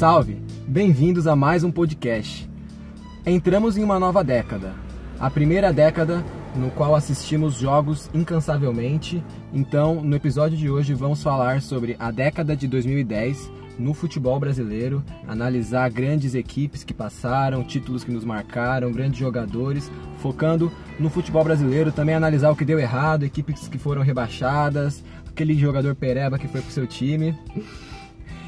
salve! Bem-vindos a mais um podcast. Entramos em uma nova década, a primeira década no qual assistimos jogos incansavelmente. Então, no episódio de hoje, vamos falar sobre a década de 2010 no futebol brasileiro, analisar grandes equipes que passaram, títulos que nos marcaram, grandes jogadores, focando no futebol brasileiro, também analisar o que deu errado, equipes que foram rebaixadas, aquele jogador pereba que foi pro seu time.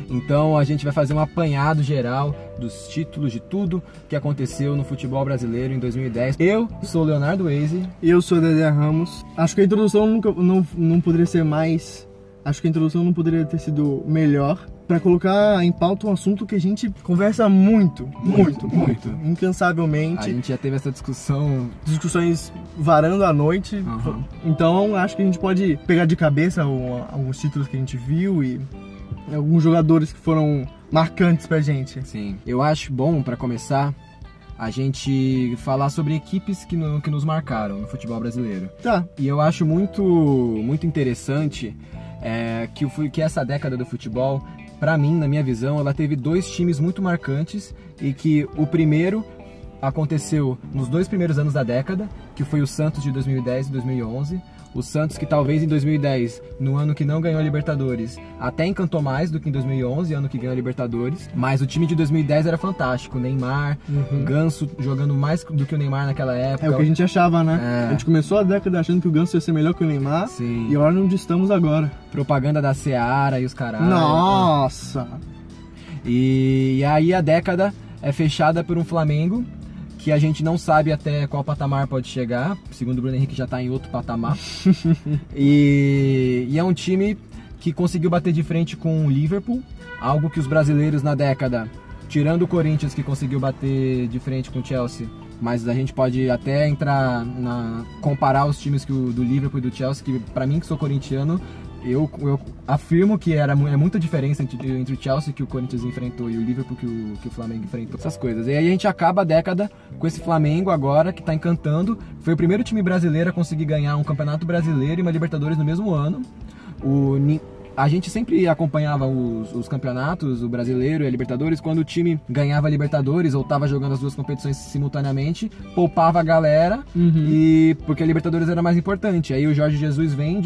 Então a gente vai fazer um apanhado geral dos títulos de tudo que aconteceu no futebol brasileiro em 2010. Eu sou o Leonardo Weise. E eu sou Dedé Ramos. Acho que a introdução nunca, não, não poderia ser mais. Acho que a introdução não poderia ter sido melhor para colocar em pauta um assunto que a gente conversa muito, muito, muito, muito, incansavelmente. A gente já teve essa discussão. Discussões varando a noite. Uhum. Então acho que a gente pode pegar de cabeça alguns títulos que a gente viu e alguns jogadores que foram marcantes pra gente. Sim. Eu acho bom, para começar, a gente falar sobre equipes que, no, que nos marcaram no futebol brasileiro. Tá. E eu acho muito, muito interessante é, que, que essa década do futebol, para mim, na minha visão, ela teve dois times muito marcantes e que o primeiro aconteceu nos dois primeiros anos da década, que foi o Santos de 2010 e 2011. O Santos que talvez em 2010, no ano que não ganhou a Libertadores, até encantou mais do que em 2011, ano que ganhou a Libertadores. Mas o time de 2010 era fantástico. Neymar, uhum. Ganso jogando mais do que o Neymar naquela época. É o que a gente achava, né? É. A gente começou a década achando que o Ganso ia ser melhor que o Neymar. Sim. E olha onde estamos agora. Propaganda da Seara e os caras. Nossa! E, e aí a década é fechada por um Flamengo que a gente não sabe até qual patamar pode chegar. Segundo o Bruno Henrique já está em outro patamar. e, e, é um time que conseguiu bater de frente com o Liverpool, algo que os brasileiros na década, tirando o Corinthians que conseguiu bater de frente com o Chelsea, mas a gente pode até entrar na comparar os times que o, do Liverpool e do Chelsea, que para mim que sou corintiano, eu, eu afirmo que era é muita diferença entre, entre o Chelsea que o Corinthians enfrentou e o Liverpool que o, que o Flamengo enfrentou. Essas coisas. E aí a gente acaba a década com esse Flamengo agora que está encantando. Foi o primeiro time brasileiro a conseguir ganhar um campeonato brasileiro e uma Libertadores no mesmo ano. O, a gente sempre acompanhava os, os, campeonatos, o brasileiro e a Libertadores, quando o time ganhava a Libertadores ou estava jogando as duas competições simultaneamente, poupava a galera uhum. e porque a Libertadores era mais importante. Aí o Jorge Jesus vem,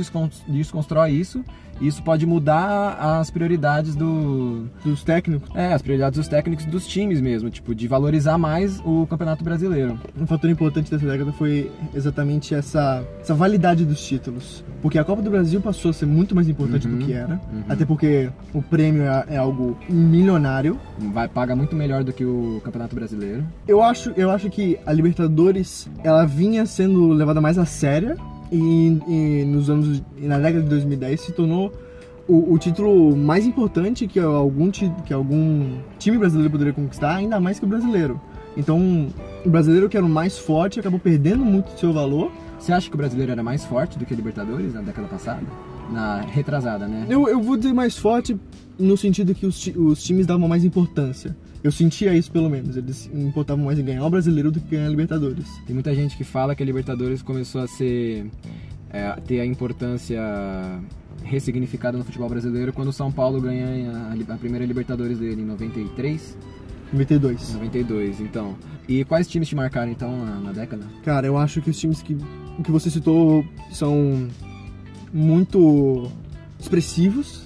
desconstrói isso isso pode mudar as prioridades do, dos técnicos. É, as prioridades dos técnicos dos times mesmo, tipo, de valorizar mais o Campeonato Brasileiro. Um fator importante dessa década foi exatamente essa, essa validade dos títulos. Porque a Copa do Brasil passou a ser muito mais importante uhum, do que era. Uhum. Até porque o prêmio é, é, algo milionário. Vai pagar muito melhor do que o Campeonato Brasileiro. Eu acho, eu acho que a Libertadores ela vinha sendo levada mais a séria e, e nos anos na década de 2010 se tornou o, o, título mais importante que algum, que algum time brasileiro poderia conquistar, ainda mais que o brasileiro. Então, o brasileiro que era o mais forte acabou perdendo muito do seu valor. Você acha que o brasileiro era mais forte do que a Libertadores na década passada? Na retrasada, né? Eu, eu vou dizer mais forte no sentido que os, os times davam mais importância. Eu sentia isso pelo menos. Eles importavam mais em ganhar o brasileiro do que ganhar a Libertadores. Tem muita gente que fala que a Libertadores começou a ser. É, ter a importância ressignificada no futebol brasileiro quando o São Paulo ganha a, a primeira Libertadores dele em 93. 92. 92, então. E quais times te marcaram então na, na, década? Cara, eu acho que os times que, que você citou são muito expressivos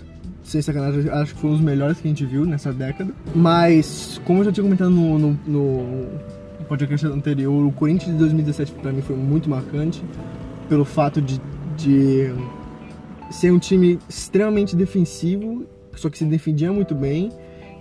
sem sacanagem, acho que foi um dos melhores que a gente viu nessa década. Mas, como eu já tinha comentado no, no, no podcast anterior, o Corinthians de 2017 para mim foi muito marcante pelo fato de, de ser um time extremamente defensivo, só que se defendia muito bem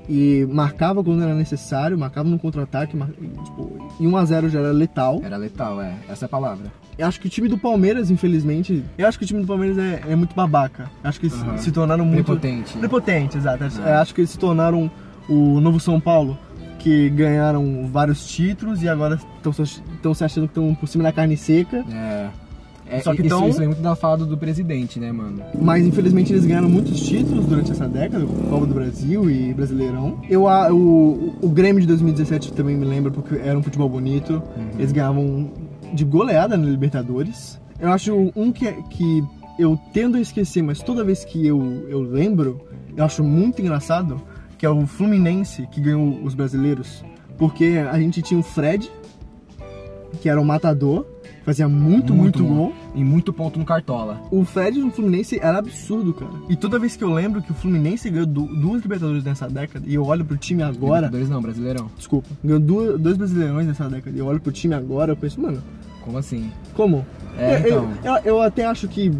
e marcava quando era necessário, marcava no contra-ataque, tipo, e 1x0 já era letal. Era letal, é, essa é a palavra. Eu acho que o time do Palmeiras, infelizmente, eu acho que o time do Palmeiras é, é muito babaca. Eu acho que eles uhum. se tornaram muito. Prepotente. Prepotente, exato. Uhum. Eu acho que eles se tornaram o novo São Paulo, que ganharam vários títulos e agora estão se achando que estão por cima da carne seca. É. É, Só que isso, então, isso é muito da fala do presidente, né, mano? Mas infelizmente eles ganharam muitos títulos durante essa década, Copa do Brasil e Brasileirão. Eu, o, o Grêmio de 2017 também me lembra porque era um futebol bonito. Uhum. Eles ganhavam de goleada na Libertadores. Eu acho um que, que eu tendo a esquecer, mas toda vez que eu, eu lembro, eu acho muito engraçado, que é o Fluminense que ganhou os brasileiros, porque a gente tinha o Fred, que era o matador, fazia muito, muito, bom. gol. E muito ponto no Cartola. O Fred no Fluminense era absurdo, cara. E toda vez que eu lembro que o Fluminense ganhou du- duas Libertadores nessa década, e eu olho pro time agora. Libertadores não, Brasileirão. Desculpa, ganhou duas, dois brasileirões nessa década, e eu olho pro time agora, eu penso, mano, Como assim? como? É, Eu- então. Eu, eu- eu até acho que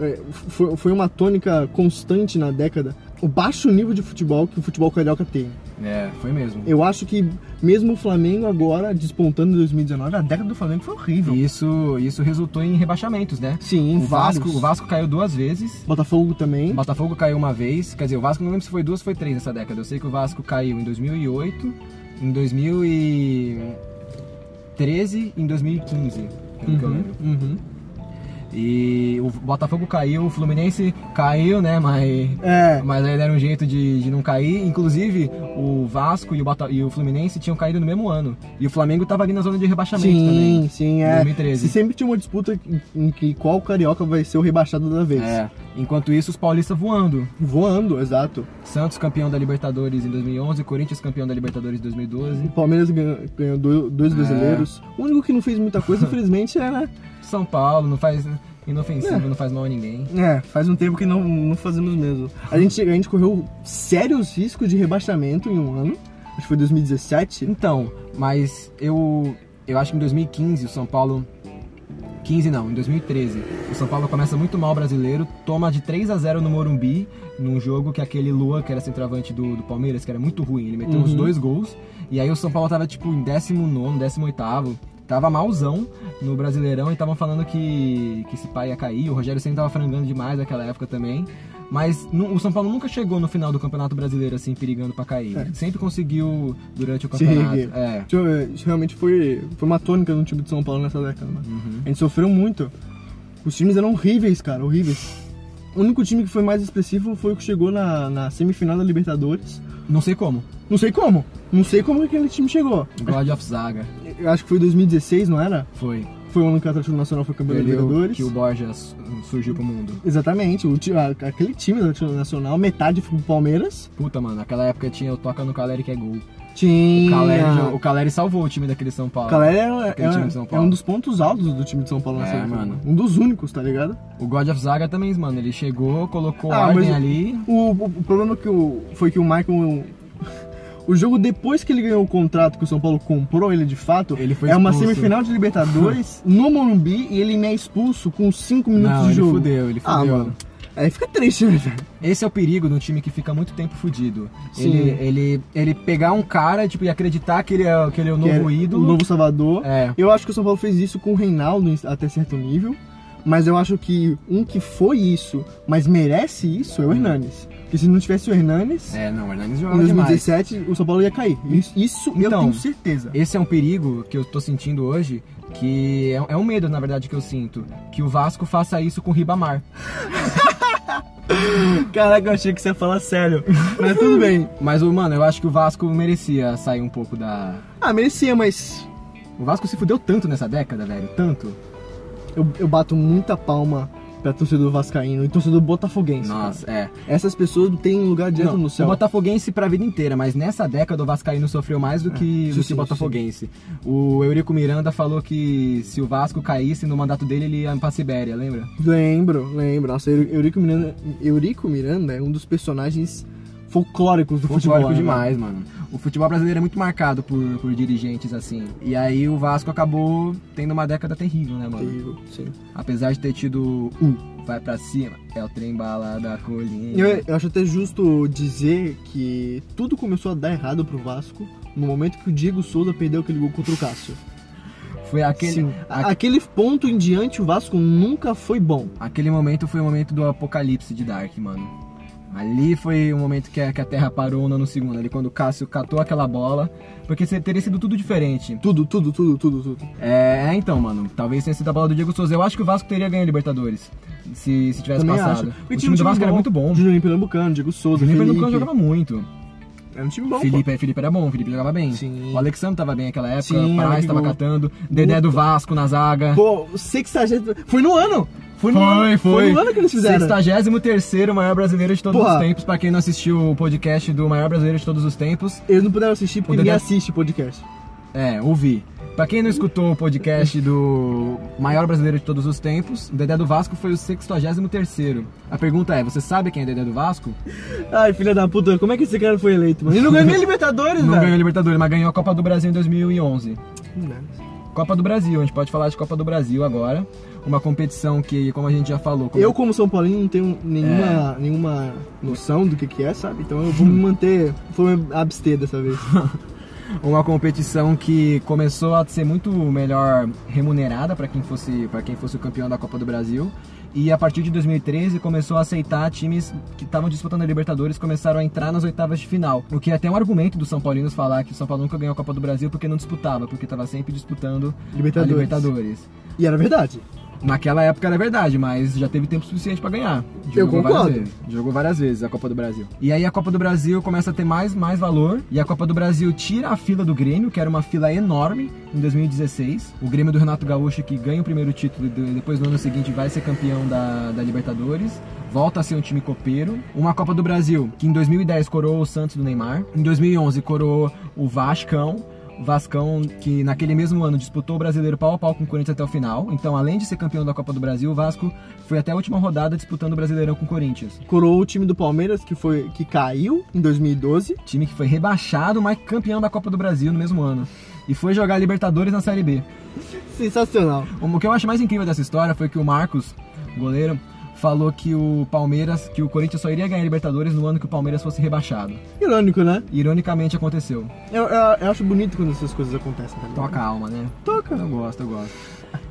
é, foi, foi uma tônica constante na década o baixo nível de futebol que o futebol carioca tem. É, foi mesmo. Eu acho que mesmo o Flamengo agora despontando em 2019, a década do Flamengo foi horrível. Isso, isso resultou em rebaixamentos, né? Sim, O Vasco, o Vasco caiu duas vezes. Botafogo também. O Botafogo caiu uma vez. Quer dizer, o Vasco não lembro se foi duas ou foi três nessa década. Eu sei que o Vasco caiu em 2008, em 2013 e em 2015. Pelo que eu Uhum, lembro. uhum. E o Botafogo caiu, o Fluminense caiu, né? Mas, É, mas aí deram um jeito de, de não cair. Inclusive, o Vasco e o, Bota, e o Fluminense tinham caído no mesmo ano. E o Flamengo tava ali na zona de rebaixamento sim, também. sim, é. 2013. Se sempre tinha uma disputa em, que qual carioca vai ser o rebaixado da vez. É. Enquanto isso, os paulistas voando. Voando, exato. Santos campeão da Libertadores em 2011, Corinthians campeão da Libertadores em 2012. O Palmeiras ganhou, ganhou do- dois É. brasileiros. O único que não fez muita coisa, infelizmente, é, né? São Paulo não faz inofensivo, É. não faz mal a ninguém. É, faz um tempo que não, não fazemos mesmo. A gente, a gente correu sérios riscos de rebaixamento em um ano. Acho que foi 2017. Então, mas eu eu acho que em 2015 o São Paulo 15 não, em 2013. O São Paulo começa muito mal o brasileiro, toma de 3 a 0 no Morumbi, num jogo que aquele Lua, que era centroavante do, do Palmeiras, que era muito ruim, ele meteu os Uhum. dois gols. E aí o São Paulo tava tipo em 19, 18, tava malzão no Brasileirão e estavam falando que, que esse pai ia cair. O Rogério sempre tava frangando demais naquela época também. Mas o São Paulo nunca chegou no final do Campeonato Brasileiro assim, perigando pra cair. É. Sempre conseguiu durante o Se campeonato. reerguer. É. Realmente foi, foi uma tônica no time de São Paulo nessa década, mano. Uhum. A gente sofreu muito. Os times eram horríveis, cara, horríveis. O único time que foi mais expressivo foi o que chegou na, na semifinal da Libertadores. Não sei como. Não sei como. Não sei como aquele time chegou. God of Zaga. Eu acho que foi 2016, não era? Foi. Foi o ano que o Atlético Nacional foi campeão da Libertadores. que o Borjas surgiu pro mundo. Exatamente. O, aquele time do Atlético Nacional, metade foi pro Palmeiras. Puta, mano, naquela época tinha o Toca no Caleri que é gol. Tinha. O Caleri, o Caleri salvou o time daquele São Paulo. O Caleri é, é- time de São é Paulo. um dos pontos altos do time de São Paulo nessa É, época. mano. Um dos únicos, tá ligado? O God of Zaga também, mano, ele chegou, colocou Ah, ordem ali. O, o- o problema que o, foi que o Michael. O jogo depois que ele ganhou o contrato que o São Paulo comprou ele de fato, Ele foi é uma expulso. semifinal de Libertadores no Morumbi e ele me é expulso com 5 minutos Não, de ele jogo. fudeu, ele Ah, fudeu. mano. Aí fica triste, né, velho? Esse é o perigo de um time que fica muito tempo fudido. Sim. Ele, ele, ele pegar um cara tipo, e acreditar que ele é, que ele é o Que novo é ídolo. O novo Salvador. É. Eu acho que o São Paulo fez isso com o Reinaldo até certo nível. Mas eu acho que um que foi isso, mas merece isso, é o Hernanes. Porque se não tivesse o Hernanes, É, não, o Hernandes em jogava demais. 2017 o São Paulo ia cair. Isso, isso eu Então, tenho certeza. Esse é um perigo que eu tô sentindo hoje, que é, é um medo, na verdade, que eu sinto. Que o Vasco faça isso com o Ribamar. Caraca, eu achei que você ia falar sério. Mas tudo bem. Mas, o mano, eu acho que o Vasco merecia sair um pouco da. Ah, merecia, mas O Vasco se fudeu tanto nessa década, velho. Tanto. eu, eu bato muita palma pra torcedor vascaíno e torcedor botafoguense. Nossa, é. cara. Essas pessoas têm um lugar direto Não, no o céu. Botafoguense pra vida inteira, mas nessa década o Vascaíno sofreu mais do que, É, sim, que sim, o Botafoguense. O Eurico Miranda falou que se o Vasco caísse no mandato dele, ele ia pra Sibéria, lembra? Lembro, lembro. Nossa, Euri- Eurico Miranda, Eurico Miranda é um dos personagens folclóricos do Folclórico futebol. né, demais, mano. O futebol brasileiro é muito marcado por, por dirigentes assim. E aí o Vasco acabou tendo uma década terrível, né, mano? Terrível, sim. Apesar de ter tido o vai pra cima, é o trem bala da colina. Eu, eu acho até justo dizer que tudo começou a dar errado pro Vasco no momento que o Diego Souza perdeu aquele gol contra o Cássio. Foi aquele, a- Aquele ponto em diante o Vasco nunca foi bom. aquele momento foi o momento do apocalipse de Dark, mano. Ali foi o momento que a, que a Terra parou no segundo, ali quando o Cássio catou aquela bola, porque teria sido tudo diferente. Tudo, tudo, tudo, tudo, tudo. É, é, então, mano, talvez tenha sido a bola do Diego Souza. Eu acho que o Vasco teria ganho a Libertadores, se, se tivesse Também passado. acho. O time do Vasco era muito bom. Juninho Pernambucano, Diego O Souza, Felipe. Pernambucano jogava muito. Era um time bom, Felipe, Felipe era bom, o Felipe jogava bem. Sim. O Alexandre tava bem naquela época, Sim, o Praz amigo. tava catando, Dedé do Vasco na zaga. pô. Pô, 60... Foi no ano! Foi no, ano, foi no ano que eles fizeram. 63 maior brasileiro de todos Porra. os tempos. Pra quem não assistiu o podcast do maior brasileiro de todos os tempos, Eles não puderam assistir porque O ninguém assiste podcast. é, ouvi. Pra quem não escutou o podcast do maior brasileiro de todos os tempos, o Dedé do Vasco foi o 63 A pergunta é, você sabe quem é Dedé do Vasco? Ai, filha da puta, como é que esse cara foi eleito, mano? Ele não ganhou nem Libertadores, Não ganhou a velho. Libertadores, mas ganhou a Copa do Brasil em 2011. Não. Copa do Brasil, a gente pode falar de Copa do Brasil agora. Uma competição que, como a gente já falou... como- Eu, como São Paulino, não tenho nenhuma, nenhuma noção do que, que é, sabe? Então eu vou me manter, vou me abster dessa vez. uma competição que começou a ser muito melhor remunerada para quem fosse para quem fosse o campeão da Copa do Brasil e a partir de 2013 começou a aceitar times que estavam disputando a Libertadores começaram a entrar nas oitavas de final o que é até um argumento dos São Paulinos falar que o São Paulo nunca ganhou a Copa do Brasil porque não disputava porque estava sempre disputando Libertadores. a Libertadores E era verdade. Naquela época era verdade, mas já teve tempo suficiente pra ganhar. Eu Jogou concordo. Várias vezes. Jogou várias vezes a Copa do Brasil. E aí a Copa do Brasil começa a ter mais, mais valor. E a Copa do Brasil tira a fila do Grêmio, que era uma fila enorme em 2016. O Grêmio do Renato Gaúcho, que ganha o primeiro título e depois no ano seguinte vai ser campeão da, da Libertadores. Volta a ser um time copeiro. Uma Copa do Brasil, que em 2010 coroou o Santos do Neymar. Em 2011 coroou o Vascão. Vascão, que naquele mesmo ano disputou o brasileiro pau a pau com o Corinthians até o final. Então, além de ser campeão da Copa do Brasil, o Vasco foi até a última rodada disputando o Brasileirão com o Corinthians. Coroou o time do Palmeiras, que foi que caiu em 2012. Time que foi rebaixado, mas campeão da Copa do Brasil no mesmo ano. E foi jogar Libertadores na Série B. Sensacional. O que eu acho mais incrível dessa história foi que o Marcos, goleiro, falou que o Palmeiras, que o Corinthians só iria ganhar Libertadores no ano que o Palmeiras fosse rebaixado. Irônico, né? Ironicamente aconteceu. Eu, eu, eu acho bonito quando essas coisas acontecem. Tá? Toca a alma, né? Toca. Eu gosto, eu gosto.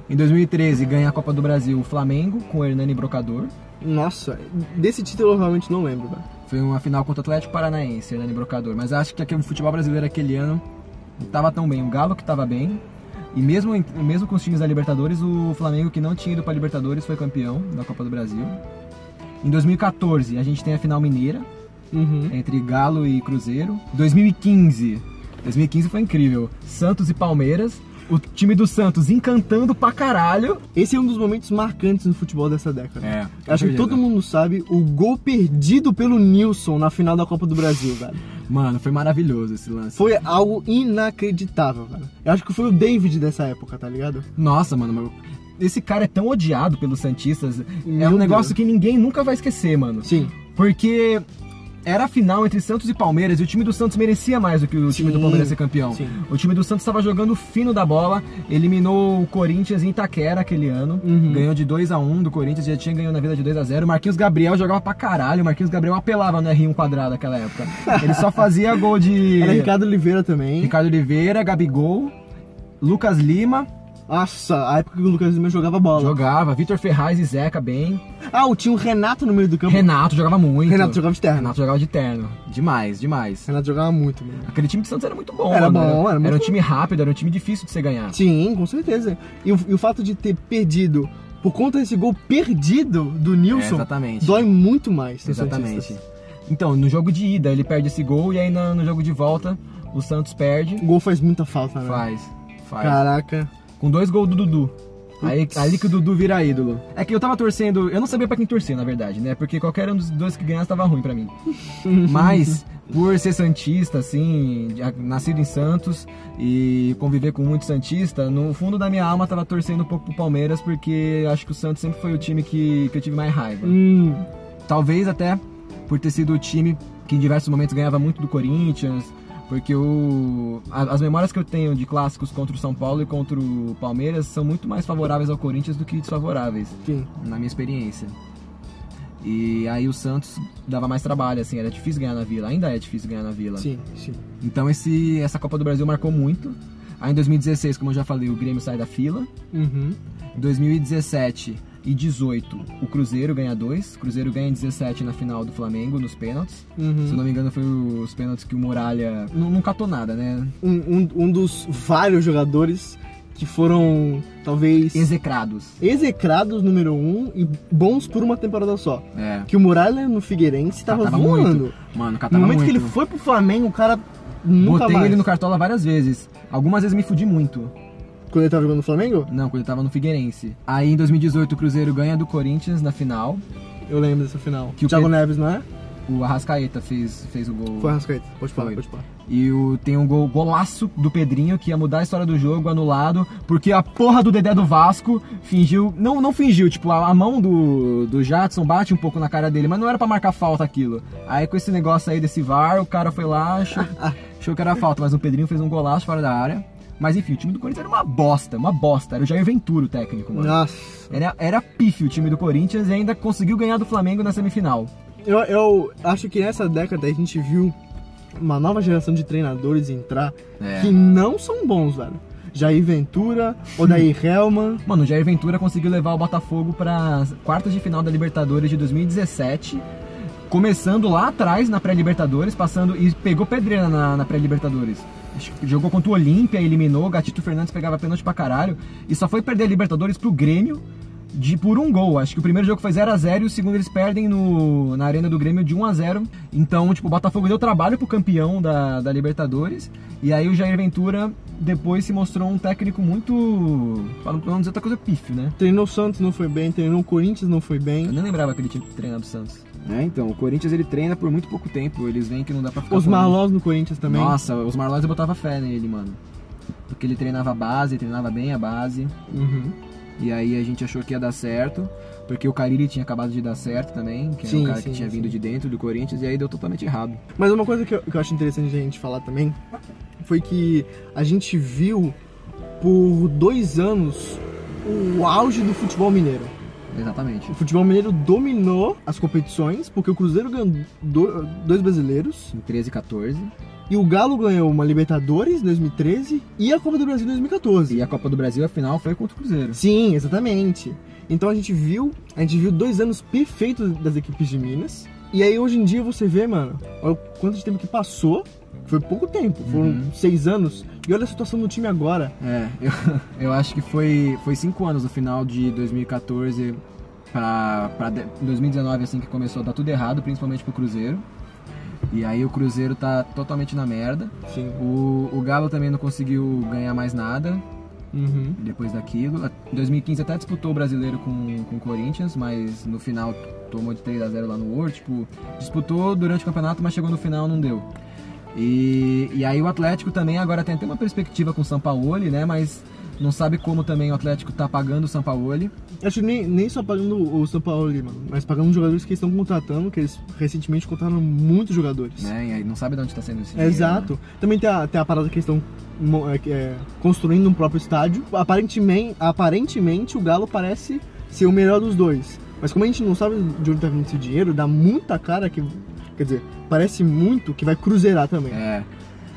Em 2013 ganha a Copa do Brasil o Flamengo com o Hernani Brocador. Nossa, desse título eu realmente não lembro, velho. Foi uma final contra o Atlético Paranaense, Hernani Brocador. Mas acho que aquele- o futebol brasileiro aquele ano não tava tão bem. O Galo que tava bem. E mesmo, mesmo com os times da Libertadores, o Flamengo que não tinha ido pra Libertadores foi campeão da Copa do Brasil. Em 2014 a gente tem a final mineira Uhum. entre Galo e Cruzeiro. 2015. 2015 foi incrível. Santos e Palmeiras. O time do Santos encantando pra caralho. Esse é um dos momentos marcantes no futebol dessa década. É, Acho que todo mundo sabe o gol perdido pelo Nilson na final da Copa do Brasil, velho. Mano, foi maravilhoso esse lance. Foi algo inacreditável, velho. Eu acho que foi o David dessa época, tá ligado? Nossa, mano, meu- esse cara é tão odiado pelos Santistas. é Meu um negócio Deus. que ninguém nunca vai esquecer, mano. Sim. Porque era a final entre Santos e Palmeiras e o time do Santos merecia mais do que o time do Sim, Palmeiras ser campeão. sim. O time do Santos estava jogando fino da bola, eliminou o Corinthians em Itaquera aquele ano, Uhum. ganhou de 2 a 1 do Corinthians, já tinha ganhado na vida de 2 a 0 O Marquinhos Gabriel jogava pra caralho, o Marquinhos Gabriel apelava no R1 quadrado naquela época. Ele só fazia gol de Era Ricardo Oliveira também. Ricardo Oliveira, Gabigol, Lucas Lima, Nossa, a época que o Lucas Lima jogava bola. jogava, Vitor Ferraz e Zeca bem. Ah, o tinha o Renato no meio do campo. Renato jogava muito. Renato jogava de terno. Renato jogava de terno. Demais, demais. Renato jogava muito, mano. Aquele time de Santos era muito bom. Era mano. bom, era muito um bom. time rápido, era um time difícil de você ganhar. Sim, com certeza. E o, e o fato de ter perdido por conta desse gol perdido do É, Nilson exatamente. dói muito mais. nos Exatamente. Santistas. Então, no jogo de ida ele perde esse gol e aí no, no jogo de volta o Santos perde. O gol faz muita falta, né? Faz. Faz. Caraca. Com dois gols do Dudu. Aí, ali que o Dudu vira ídolo. É que eu tava torcendo, eu não sabia pra quem torcer, na verdade, né? Porque qualquer um dos dois que ganhasse tava ruim pra mim. Mas, por ser Santista, assim, nascido em Santos e conviver com muito Santista, no fundo da minha alma tava torcendo um pouco pro Palmeiras, porque acho que o Santos sempre foi o time que, que eu tive mais raiva. Hum, Talvez até por ter sido o time que em diversos momentos ganhava muito do Corinthians, porque o, a- as memórias que eu tenho de clássicos contra o São Paulo e contra o Palmeiras são muito mais favoráveis ao Corinthians do que desfavoráveis, sim. na minha experiência. E aí o Santos dava mais trabalho, assim, era difícil ganhar na Vila, ainda é difícil ganhar na Vila. Sim, sim. Então esse, essa Copa do Brasil marcou muito. Aí em 2016, como eu já falei, o Grêmio sai da fila. Uhum. Em 2017 e 18, o Cruzeiro ganha dois. O Cruzeiro ganha em 17 na final do Flamengo, nos pênaltis. Se eu Uhum. não me engano, foi os pênaltis que o Muralha. Não, não catou nada, né? Um, um, um dos vários jogadores que foram, talvez, Execrados. execrados número um e bons por uma temporada só. É. Que o Muralha no Figueirense tava, Catava voando. Mano, No momento muito. que ele foi pro Flamengo, o cara nunca Botei mais. ele no cartola várias vezes. Algumas vezes me fudi muito. Quando ele tava jogando no Flamengo? Não, quando ele tava no Figueirense. Aí em 2018 o Cruzeiro ganha do Corinthians na final. Eu lembro dessa final. Que o Thiago Pe- Neves, não é? O Arrascaeta fez, fez o gol. Foi a Rascaeta. Pode falar, Foi. pode falar. E o, tem um gol, golaço do Pedrinho que ia mudar a história do jogo, anulado, porque a porra do Dedé do Vasco fingiu. Não, não fingiu, tipo, a, a mão do, do Jadson bate um pouco na cara dele, mas não era pra marcar falta aquilo. Aí com esse negócio aí desse VAR, o cara foi lá, achou, achou que era falta, mas o Pedrinho fez um golaço fora da área. Mas enfim, o time do Corinthians era uma bosta, uma bosta. Era o Jair Ventura o técnico, mano. Nossa. Era, era pífio o time do Corinthians e ainda conseguiu ganhar do Flamengo na semifinal. Eu, eu acho que nessa década a gente viu uma nova geração de treinadores entrar É. que não são bons, velho. Jair Ventura, Odair Helman. Mano, o Jair Ventura conseguiu levar o Botafogo para quartas de final da Libertadores de 2017, começando lá atrás na pré-Libertadores, passando e pegou pedreira na, na pré-Libertadores. Jogou contra o Olímpia, eliminou, Gatito Fernandes pegava pênalti pra caralho e só foi perder a Libertadores pro Grêmio de por um gol. Acho que o primeiro jogo foi 0 a 0 e o segundo eles perdem no, na arena do Grêmio de 1 a 0 Então, tipo, o Botafogo deu trabalho pro campeão da, da Libertadores. E aí o Jair Ventura depois se mostrou um técnico muito. Pra não dizer outra coisa, pífio, né? Treinou o Santos, não foi bem. Treinou o Corinthians, não foi Eu bem. nem lembrava que ele tinha treinado o Santos. É, então, o Corinthians ele treina por muito pouco tempo. Eles veem que não dá pra ficar. Os Marlós no Corinthians também. Nossa, os Marlós eu botava fé nele, mano. Porque ele treinava a base, treinava bem a base. Uhum. E aí a gente achou que ia dar certo, porque o Cariri tinha acabado de dar certo também, que era Sim, um cara sim, que tinha sim. vindo de dentro do Corinthians, e aí deu totalmente errado. Mas uma coisa que eu, que eu acho interessante a gente falar também foi que a gente viu por dois anos o auge do futebol mineiro. Exatamente. O futebol mineiro dominou as competições, porque o Cruzeiro ganhou do- dois brasileiros Em 13 e 14. e o Galo ganhou uma Libertadores em 2013 e a Copa do Brasil em 2014. E a Copa do Brasil, a final, foi contra o Cruzeiro. Sim, exatamente. Então a gente viu, a gente viu dois anos perfeitos das equipes de Minas. E aí hoje em dia você vê, mano, olha o quanto de tempo que passou. Foi pouco tempo, foram Uhum. seis anos. E olha a situação do time agora. É, eu, eu acho que foi, foi cinco anos no final de 2014 pra, pra de- 2019, assim, que começou a dar tudo errado, principalmente pro Cruzeiro. E aí o Cruzeiro tá totalmente na merda. Sim. O, o Galo também não conseguiu ganhar mais nada Uhum. depois daquilo. Em 2015 até disputou o brasileiro com, com o Corinthians, mas no final tomou de 3 a 0 lá no World. Tipo, disputou durante o campeonato, mas chegou no final não deu. E, e aí o Atlético também agora tem até uma perspectiva com o Sampaoli, né? Mas não sabe como também o Atlético tá pagando o Sampaoli. Acho que nem, nem só pagando o São Paulo ali, mano, mas pagando os jogadores que eles estão contratando, que eles recentemente contrataram muitos jogadores. Né? E aí não sabe de onde tá sendo esse É, dinheiro, Exato. Também tem a, tem a parada que eles estão é, é, construindo um próprio estádio. Aparentemente, aparentemente, o Galo parece ser o melhor dos dois. Mas como a gente não sabe de onde tá vindo esse dinheiro, dá muita cara que. Quer dizer, parece muito que vai cruzeirar também. É.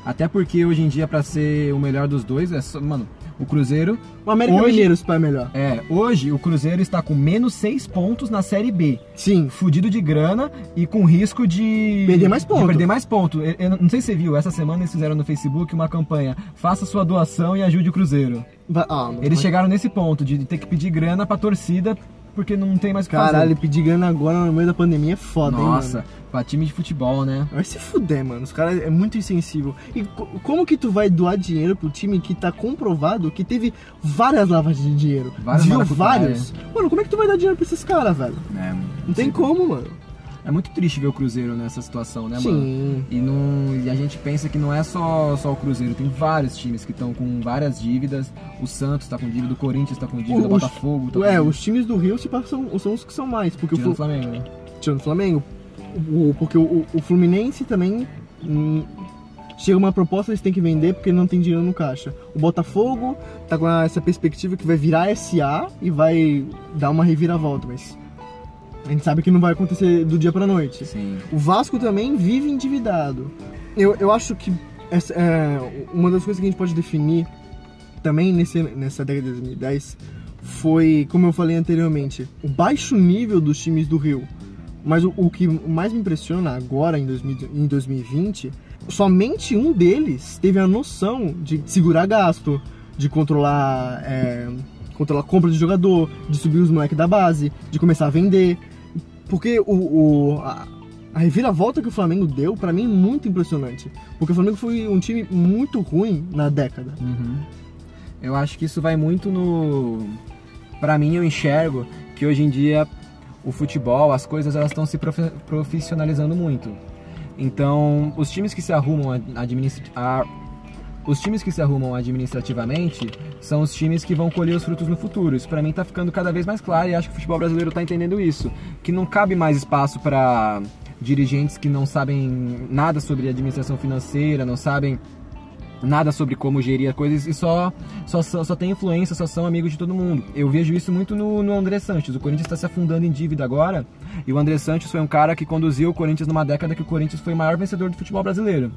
Até porque hoje em dia, pra ser o melhor dos dois, é só. Mano, o Cruzeiro O América Hoje- Mineiro se é melhor. É, hoje o Cruzeiro está com menos 6 pontos na Série B. Sim. Fudido de grana e com risco de. Perder mais ponto. De perder mais ponto. Eu, eu não sei se você viu, essa semana eles fizeram no Facebook uma campanha: faça sua doação e ajude o Cruzeiro. Ah, Eles chegaram nesse ponto de ter que pedir grana pra torcida porque não tem mais o que fazer. Caralho, pedir grana agora no meio da pandemia é foda, hein, Nossa, mano? pra time de futebol, né? Vai se fuder, mano. Os caras é muito insensível. E co- como que tu vai doar dinheiro pro time que tá comprovado que teve várias lavas de dinheiro? Várias maracutaias. vários? Mano, como é que tu vai dar dinheiro pra esses caras, velho? É, Não tem como, mano. é muito triste ver o Cruzeiro nessa situação, né, mano? Sim. E, não, a gente pensa que não é só, só o Cruzeiro, tem vários times que estão com várias dívidas. O Santos tá com dívida, o Corinthians tá com dívida, o Os- Botafogo tá É, os times do Rio se passam, são os que são mais. Porque o, Tirando o Flamengo, né? tirando o Flamengo. O, o- porque o, o Fluminense também. hum, chega uma proposta, eles têm que vender porque não tem dinheiro no caixa. O Botafogo tá com essa perspectiva que vai virar SA e vai dar uma reviravolta, mas. A gente sabe que não vai acontecer do dia pra noite. Sim. O Vasco também vive endividado. Eu, eu acho que essa, é, uma das coisas que a gente pode definir também nesse, nessa década de 2010 foi, como eu falei anteriormente, o baixo nível dos times do Rio. Mas o, o que mais me impressiona agora, em, 2000 em 2020, somente um deles teve a noção de segurar gasto, de controlar, é, controlar a compra de jogador, de subir os moleques da base, de começar a vender. Porque o, o- a reviravolta que o Flamengo deu, pra mim, é muito impressionante. Porque o Flamengo foi um time muito ruim na década. Uhum. Eu acho que isso vai muito no. Pra mim, eu enxergo que hoje em dia o futebol, as coisas, elas estão se profe- profissionalizando muito. Então, os times que se arrumam administ- os times que se arrumam administrativamente são os times que vão colher os frutos no futuro. Isso pra mim tá ficando cada vez mais claro e acho que o futebol brasileiro tá entendendo isso, que não cabe mais espaço para dirigentes que não sabem nada sobre administração financeira, não sabem nada sobre como gerir coisas e só, só, só, só tem influência, só são amigos de todo mundo. Eu vejo isso muito no, no André Santos. O Corinthians está se afundando em dívida agora e o André Santos foi um cara que conduziu o Corinthians numa década que o Corinthians foi o maior vencedor do futebol brasileiro.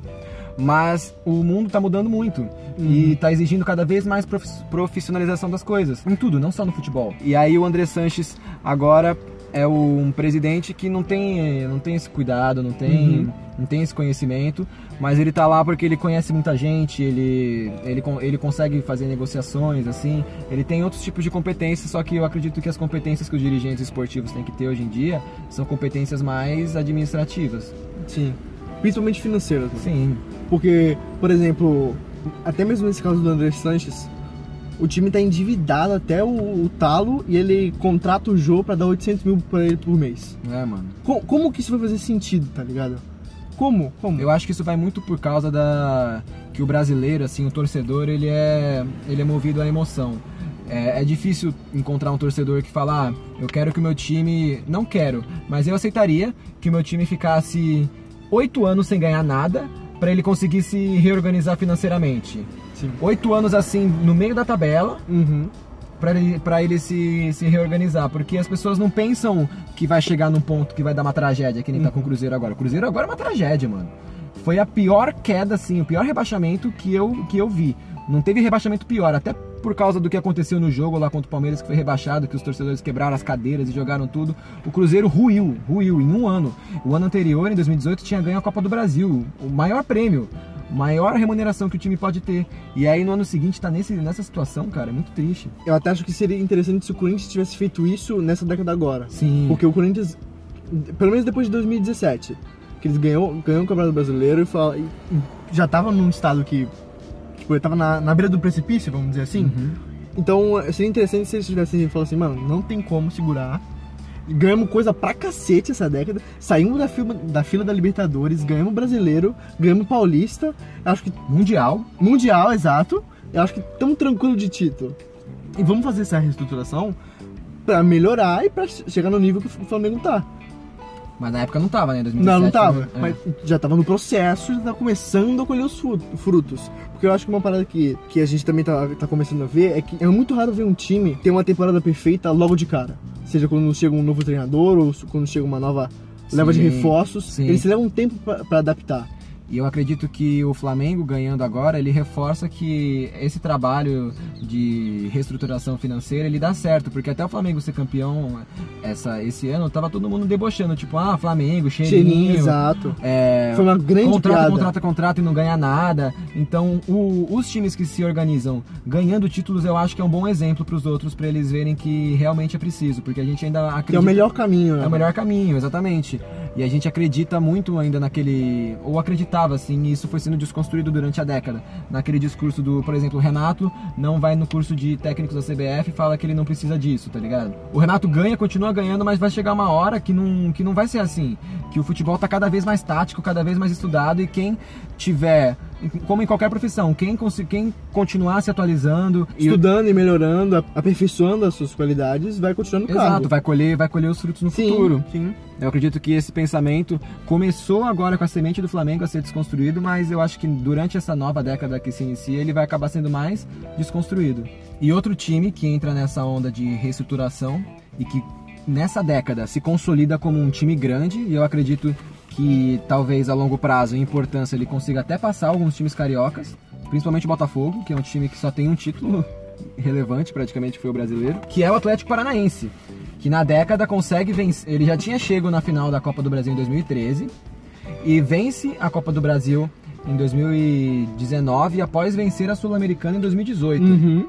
Mas o mundo está mudando muito e está exigindo cada vez mais profi- profissionalização das coisas, em tudo, não só no futebol. E aí o André Sanches agora é um presidente que não tem, não tem esse cuidado, não tem, não tem esse conhecimento, mas ele tá lá porque ele conhece muita gente, ele, ele, ele consegue fazer negociações, assim, ele tem outros tipos de competências, só que eu acredito que as competências que os dirigentes esportivos têm que ter hoje em dia são competências mais administrativas. Sim. Principalmente financeiras. né? Sim, Porque, por exemplo, até mesmo nesse caso do André Sanches, o time tá endividado até o, o talo e ele contrata o Jô pra dar 800 mil pra ele por mês. é, mano. Co- como que isso vai fazer sentido, tá ligado? Como? Como? Eu acho que isso vai muito por causa da que o brasileiro, assim, o torcedor, ele é ele é movido à emoção. É, é difícil encontrar um torcedor que fala, ah, eu quero que o meu time, não quero, mas eu aceitaria que o meu time ficasse oito anos sem ganhar nada para ele conseguir se reorganizar financeiramente. Sim. Oito anos assim no meio da tabela Uhum. para ele, pra ele se, se reorganizar, porque as pessoas não pensam que vai chegar num ponto que vai dar uma tragédia, que nem tá com o Cruzeiro agora. O Cruzeiro agora é uma tragédia, mano. Foi a pior queda, assim, o pior rebaixamento que eu, que eu vi. Não teve rebaixamento pior, até por causa do que aconteceu no jogo lá contra o Palmeiras, que foi rebaixado, que os torcedores quebraram as cadeiras e jogaram tudo. O Cruzeiro ruiu, ruiu em um ano. O ano anterior, em 2018, tinha ganho a Copa do Brasil, o maior prêmio, maior remuneração que o time pode ter. E aí no ano seguinte tá nesse, nessa situação, cara, é muito triste. Eu até acho que seria interessante se o Corinthians tivesse feito isso nessa década agora. Sim. Porque o Corinthians, pelo menos depois de 2017, que eles ganhou, ganhou o Campeonato Brasileiro e, fala, e já tava num estado que, tipo, ele tava na, na beira do precipício, vamos dizer assim. Uhum. Então seria interessante se eles tivessem falado assim, mano, não tem como segurar. Ganhamos coisa pra cacete essa década. Saímos da fila da, fila da Libertadores, ganhamos brasileiro, ganhamos paulista. Acho que Mundial. mundial, exato. Eu acho que tão tranquilo de título. E vamos fazer essa reestruturação pra melhorar e pra chegar no nível que o Flamengo tá. Mas na época não tava, né? 2017, Não, não tava. né? É. Mas já tava no processo, já tá começando a colher os fru- frutos. Porque eu acho que uma parada que, que a gente também tá, tá começando a ver é que é muito raro ver um time ter uma temporada perfeita logo de cara. Seja quando chega um novo treinador ou quando chega uma nova leva de Sim, reforços. sim. Eles levam um tempo pra adaptar. E eu acredito que o Flamengo ganhando agora, ele reforça que esse trabalho de reestruturação financeira, ele dá certo, porque até o Flamengo ser campeão essa, esse ano, tava todo mundo debochando, tipo, ah, Flamengo, cheirinho, Cheirinho, exato. é, Foi uma grande contrata, piada. contrata, contrata e não ganha nada. Então, o- os times que se organizam ganhando títulos, eu acho que é um bom exemplo para os outros, para eles verem que realmente é preciso, porque a gente ainda acredita... Que é o melhor caminho, né? É o melhor caminho, exatamente. E a gente acredita muito ainda naquele. Ou acreditava, assim, e isso foi sendo desconstruído durante a década. Naquele discurso do, por exemplo, o Renato não vai no curso de técnicos da CBF e fala que ele não precisa disso, tá ligado? O Renato ganha, continua ganhando, mas vai chegar uma hora que não, que não vai ser assim. Que o futebol tá cada vez mais tático, cada vez mais estudado, e quem tiver. Como em qualquer profissão, quem, quem continuar se atualizando e Estudando e melhorando, a- aperfeiçoando as suas qualidades, vai continuar no cargo. Exato, vai colher, vai colher os frutos no Sim, futuro. sim. Eu acredito que esse pensamento começou agora com a semente do Flamengo a ser desconstruído, mas eu acho que durante essa nova década que se inicia, ele vai acabar sendo mais desconstruído. E outro time que entra nessa onda de reestruturação e que nessa década se consolida como um time grande, e eu acredito que talvez a longo prazo, em importância, ele consiga até passar alguns times cariocas, principalmente o Botafogo, que é um time que só tem um título relevante, praticamente foi o brasileiro, que é o Atlético Paranaense, que na década consegue vencer, ele já tinha chego na final da Copa do Brasil em 2013 e vence a Copa do Brasil em 2019 após vencer a Sul-Americana em 2018 Uhum.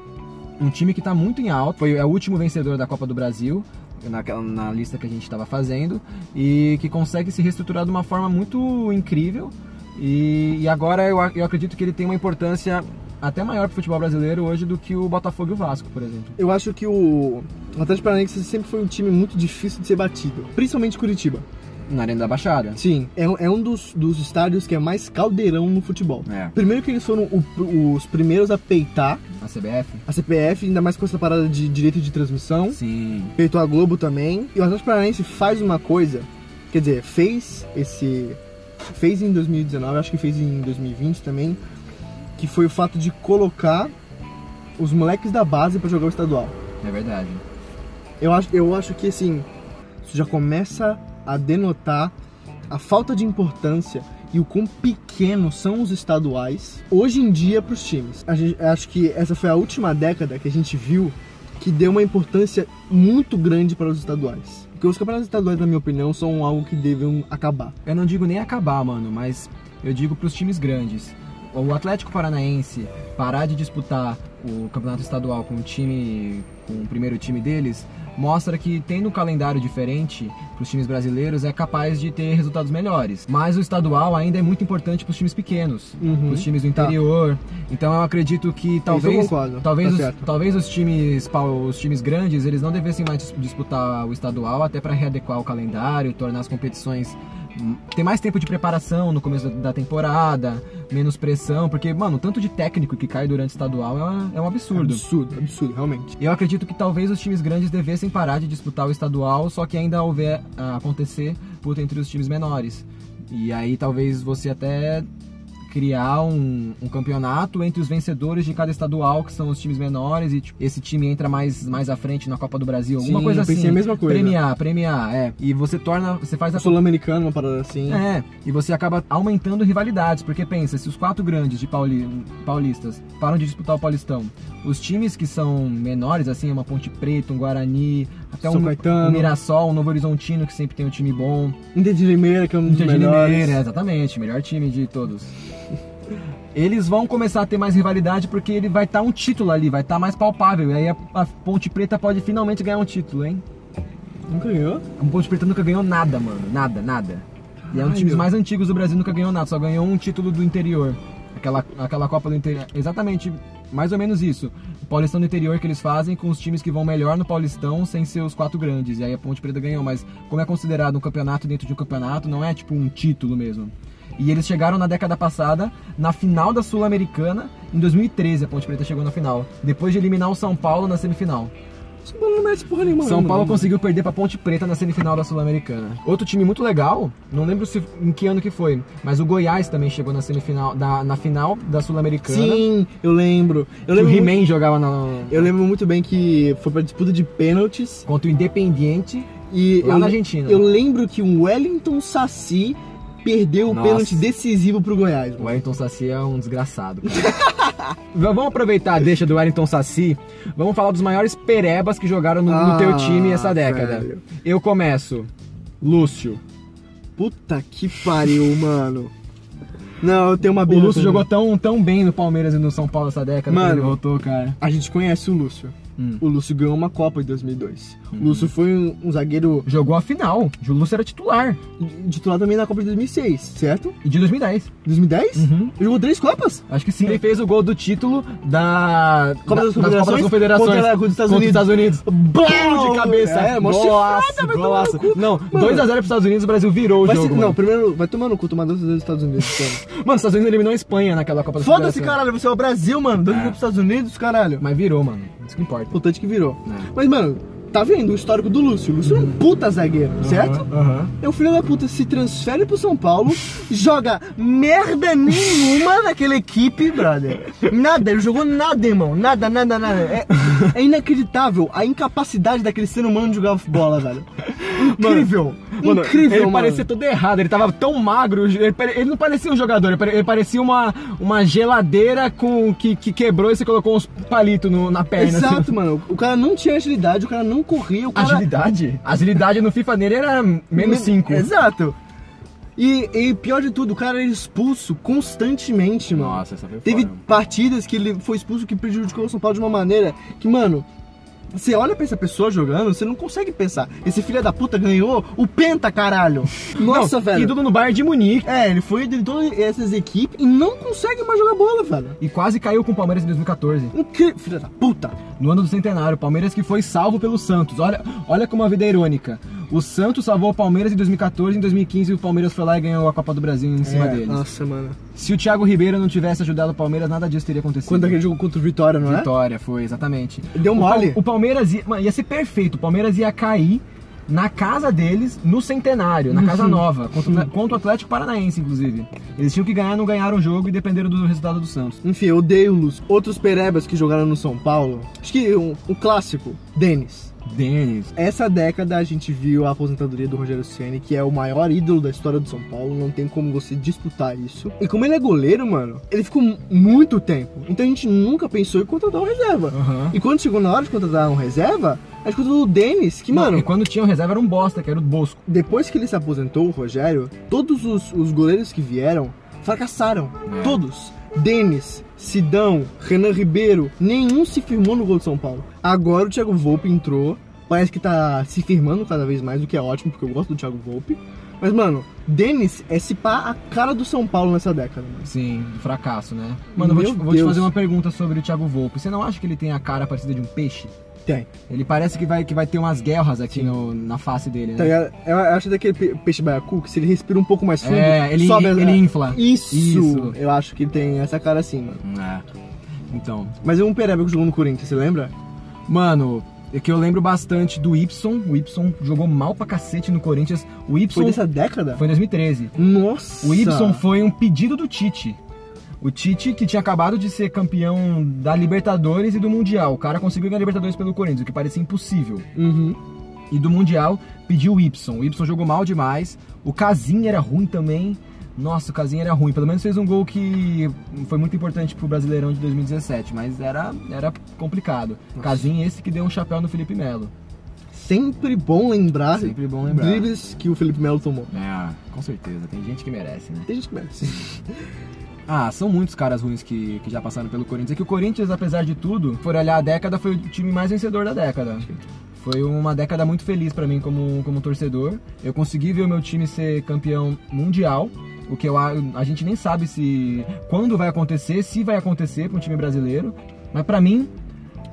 um time que está muito em alta, foi é o último vencedor da Copa do Brasil, naquela, na lista que a gente estava fazendo, e que consegue se reestruturar de uma forma muito incrível. E, e agora eu, eu acredito que ele tem uma importância até maior pro futebol brasileiro hoje do que o Botafogo e o Vasco, por exemplo. Eu acho que o Atlético Paranaense sempre foi um time muito difícil de ser batido, principalmente Curitiba. Na Arena da Baixada. Sim, é, é um dos, dos estádios que é mais caldeirão no futebol. É. Primeiro que eles foram o- os primeiros a peitar A CBF? a CPF, ainda mais com essa parada de direito de transmissão. Sim. Peitou a Globo também. E o Atlético Paranaense faz uma coisa, quer dizer, fez esse... Fez em 2019, acho que fez em 2020 também, que foi o fato de colocar os moleques da base pra jogar o estadual. É verdade. Eu acho, eu acho que assim, isso já começa a denotar a falta de importância e o quão pequenos são os estaduais hoje em dia para os times. Gente, acho que essa foi a última década que a gente viu que deu uma importância muito grande para os estaduais. Porque os campeonatos estaduais, na minha opinião, são algo que devem acabar. Eu não digo nem acabar, mano, mas eu digo pros times grandes. O Atlético Paranaense parar de disputar o campeonato estadual com o time, com o primeiro time deles, mostra que tendo um calendário diferente pros times brasileiros é capaz de ter resultados melhores. Mas o estadual ainda é muito importante pros times pequenos, Uhum. pros times do Tá. interior. Então eu acredito que talvez concordo, talvez tá os, talvez os times os times grandes eles não devessem mais dis- disputar o estadual até para readequar o calendário, tornar as competições ter mais tempo de preparação no começo da- da temporada, menos pressão, porque mano, o tanto de técnico que cai durante o estadual é, é um absurdo. Absurdo, absurdo, realmente. Eu acredito que talvez os times grandes devessem parar de disputar o estadual, só que ainda houver a acontecer puta entre os times menores. E aí talvez você até criar um, um campeonato entre os vencedores de cada estadual, que são os times menores, e tipo, esse time entra mais, mais à frente na Copa do Brasil, alguma Sim, coisa assim. a mesma coisa. Premiar, premiar, é. E você torna, você faz a Sul-Americano, uma parada assim. é, e você acaba aumentando rivalidades, porque pensa, se os quatro grandes de pauli paulistas param de disputar o Paulistão, os times que são menores, assim, uma Ponte Preta, um Guarani, até um, um Mirassol, um Novo Horizontino, que sempre tem um time bom, Inter de Limeira, que é um dos Inter de melhores. Limeira, exatamente, melhor time de todos. Eles vão começar a ter mais rivalidade porque ele vai estar um título ali, vai estar mais palpável. E aí a, a Ponte Preta pode finalmente ganhar um título, hein? Nunca ganhou? A Ponte Preta nunca ganhou nada, mano. Nada, nada. E é um dos times mais antigos do Brasil, nunca ganhou nada. Só ganhou um título do interior. Aquela, aquela Copa do Interior. Exatamente, mais ou menos isso. O Paulistão do interior que eles fazem com os times que vão melhor no Paulistão sem ser os quatro grandes. E aí a Ponte Preta ganhou. Mas como é considerado um campeonato dentro de um campeonato, não é tipo um título mesmo. E eles chegaram na década passada, na final da Sul-Americana, em 2013 a Ponte Preta chegou na final. Depois de eliminar o São Paulo na semifinal. São Paulo não merece porra nenhuma. São não, Paulo mano. conseguiu perder pra Ponte Preta na semifinal da Sul-Americana. Outro time muito legal, não lembro se, em que ano que foi, mas o Goiás também chegou na semifinal, da, na final da Sul-Americana. Sim, eu lembro. Eu Que o lembro, muito, He-Man jogava na, eu lembro muito bem que foi pra disputa de pênaltis. contra o Independiente E lá eu, na Argentina. eu lembro que o Wellington Saci perdeu o Nossa. pênalti decisivo pro Goiás. O mano. Wellington Saci é um desgraçado. vamos aproveitar a deixa do Wellington Saci. Vamos falar dos maiores perebas que jogaram no, no Ah, teu time essa década. velho. Eu começo. Lúcio. Puta que pariu, mano. Não, eu tenho uma O birra Lúcio com- jogou tão, tão bem no Palmeiras e no São Paulo essa década Mano. voltou, cara. A gente conhece o Lúcio. Hum. O Lúcio ganhou uma Copa em 2002. O Lúcio foi um, um zagueiro Jogou a final. O Lúcio era titular. titular também na Copa de 2006, certo? E de 2010. 2010? Uhum. Jogou três Copas? Acho que sim. Ele fez o gol do título da Copa da, das Copa das Confederações? Confederações Contra- contra os Estados Unidos. Estados Unidos. Bom! de cabeça. É, mó chifrada, golaço. Não, Mano. 2x0 pros Estados Unidos, o Brasil virou o Vai jogo. se- mano. não, primeiro vai tomar no cu, tomar dois dos Estados Unidos. Mano, os Estados Unidos eliminou a Espanha naquela Copa das Foda-se, Confederações. caralho, você é o Brasil, mano. Dois É. pros Estados Unidos, caralho. Mas virou, mano. Isso que importa. Importante que virou. É. Mas, mano, tá vendo o histórico do Lúcio? O Lúcio é um puta zagueiro, certo? Aham. É o filho da puta se transfere pro São Paulo, joga merda nenhuma naquela equipe, brother. Nada, ele jogou nada, irmão. Nada, nada, nada. É, é inacreditável a incapacidade daquele ser humano de jogar bola, velho. Incrível. Mano, Incrível, ele mano. parecia todo errado, ele tava tão magro, ele, ele não parecia um jogador, ele pare- ele parecia uma, uma geladeira com que, que quebrou e você colocou uns palitos no- na perna. assim. Exato, mano. O cara não tinha agilidade, o cara não corria, o cara... Agilidade? Agilidade no FIFA nele era menos 5. Exato. E, e pior de tudo, o cara era expulso constantemente, mano. Nossa, essa foi Teve foda. partidas que ele foi expulso que prejudicou o São Paulo de uma maneira que, mano, Você olha pra essa pessoa jogando, você não consegue pensar. Esse filho da puta ganhou o Penta, caralho. Nossa, Não, velho. Ídolo no Bayern de Munique. É, ele foi de todas essas equipes e não consegue mais jogar bola, velho. E quase caiu com o Palmeiras em 2014. Incrível, filho da puta. No ano do centenário, o Palmeiras que foi salvo pelo Santos. Olha, olha como a vida é irônica. O Santos salvou o Palmeiras em 2014, em 2015 o Palmeiras foi lá e ganhou a Copa do Brasil em cima É, deles. Nossa, mano. Se o Thiago Ribeiro não tivesse ajudado o Palmeiras, nada disso teria acontecido. Quando aquele jogo contra o Vitória, não é? Vitória, foi, exatamente. Deu O mole. Pal- O, Palmeiras ia, mano, ia ser perfeito. O Palmeiras ia cair na casa deles, no centenário, na casa nova, contra, contra o Atlético Paranaense, inclusive. Eles tinham que ganhar, não ganharam o jogo e dependeram do resultado do Santos. Enfim, eu odeio os outros perebas que jogaram no São Paulo. Acho que um, um clássico, Denis. Denis. Essa década a gente viu a aposentadoria do Rogério Ceni, que é o maior ídolo da história do São Paulo, não tem como você disputar isso. E como ele é goleiro, mano, ele ficou mu- muito tempo. Então a gente nunca pensou em contratar um reserva. Aham. E quando chegou na hora de contratar um reserva, a gente contratou o Denis, que, Não, mano, e quando tinha um reserva era um bosta, que era o Bosco. depois que ele se aposentou, o Rogério, todos os, os goleiros que vieram fracassaram. É. Todos. Denis, Sidão, Renan Ribeiro, nenhum se firmou no gol de São Paulo. Agora o Thiago Volpe entrou, parece que tá se firmando cada vez mais, o que é ótimo, porque eu gosto do Thiago Volpe. Mas, mano, Denis é se pá a cara do São Paulo nessa década, mano. Sim, do fracasso, né? Mano, eu vou, te, vou te fazer uma pergunta sobre o Thiago Volpe. Você não acha que ele tem a cara parecida de um peixe? Tem. Ele parece que vai, que vai ter umas guerras aqui no- na face dele, Tá né? ligado? Eu acho daquele pe- peixe baiacu que se ele respira um pouco mais fundo, É, ele, sobe a- ele infla. Isso, Isso. Eu acho que tem essa cara assim, mano. É. Então, Mas é um Pereba que jogou no Corinthians, você lembra? Mano, é que eu lembro bastante do Y. O Y jogou mal pra cacete no Corinthians. O Foi dessa década? foi em 2013. Nossa! O Y foi um pedido do Tite. O Tite, que tinha acabado de ser campeão da Libertadores e do Mundial. O cara conseguiu ganhar a Libertadores pelo Corinthians, o que parecia impossível. Uhum. E do Mundial, pediu o Y. O Y jogou mal demais. O Casim era ruim também. Nossa, o Casim era ruim. Pelo menos fez um gol que foi muito importante pro Brasileirão de 2017, mas era, era complicado. Casim esse que deu um chapéu no Felipe Melo. Sempre bom lembrar, Sempre bom lembrar. dribles que o Felipe Melo tomou. É, com certeza. Tem gente que merece, né? Tem gente que merece. Ah, são muitos caras ruins que, que já passaram pelo Corinthians. É que o Corinthians, apesar de tudo, for olhar a década, foi o time mais vencedor da década. Foi uma década muito feliz pra mim como, como torcedor. Eu consegui ver o meu time ser campeão mundial, o que eu, a, a gente nem sabe se quando vai acontecer, se vai acontecer para um time brasileiro. Mas pra mim,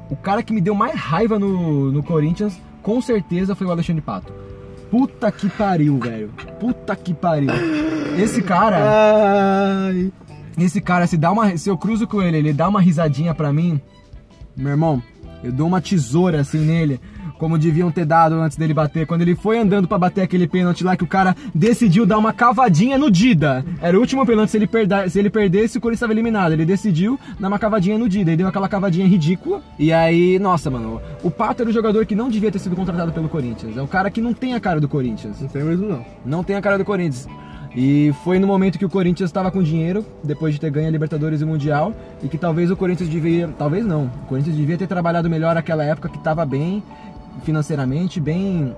o cara que me deu mais raiva no, no Corinthians, com certeza, foi o Alexandre Pato. Puta que pariu, velho. Puta que pariu. Esse cara. Ai. Esse cara, se, dá uma, se eu cruzo com ele, ele dá uma risadinha pra mim, meu irmão, eu dou uma tesoura assim nele, como deviam ter dado antes dele bater. Quando ele foi andando pra bater aquele pênalti lá, que o cara decidiu dar uma cavadinha no Dida. Era o último pênalti, se ele, perda, se ele perdesse, o Corinthians estava eliminado. Ele decidiu dar uma cavadinha no Dida, e deu aquela cavadinha ridícula. E aí, nossa, mano, o Pato era o jogador que não devia ter sido contratado pelo Corinthians. É o cara que não tem a cara do Corinthians. Não tem mesmo não. Não tem a cara do Corinthians. E foi no momento que o Corinthians estava com dinheiro, depois de ter ganho a Libertadores e o Mundial, e que talvez o Corinthians devia, talvez não, o Corinthians devia ter trabalhado melhor naquela época que estava bem financeiramente, bem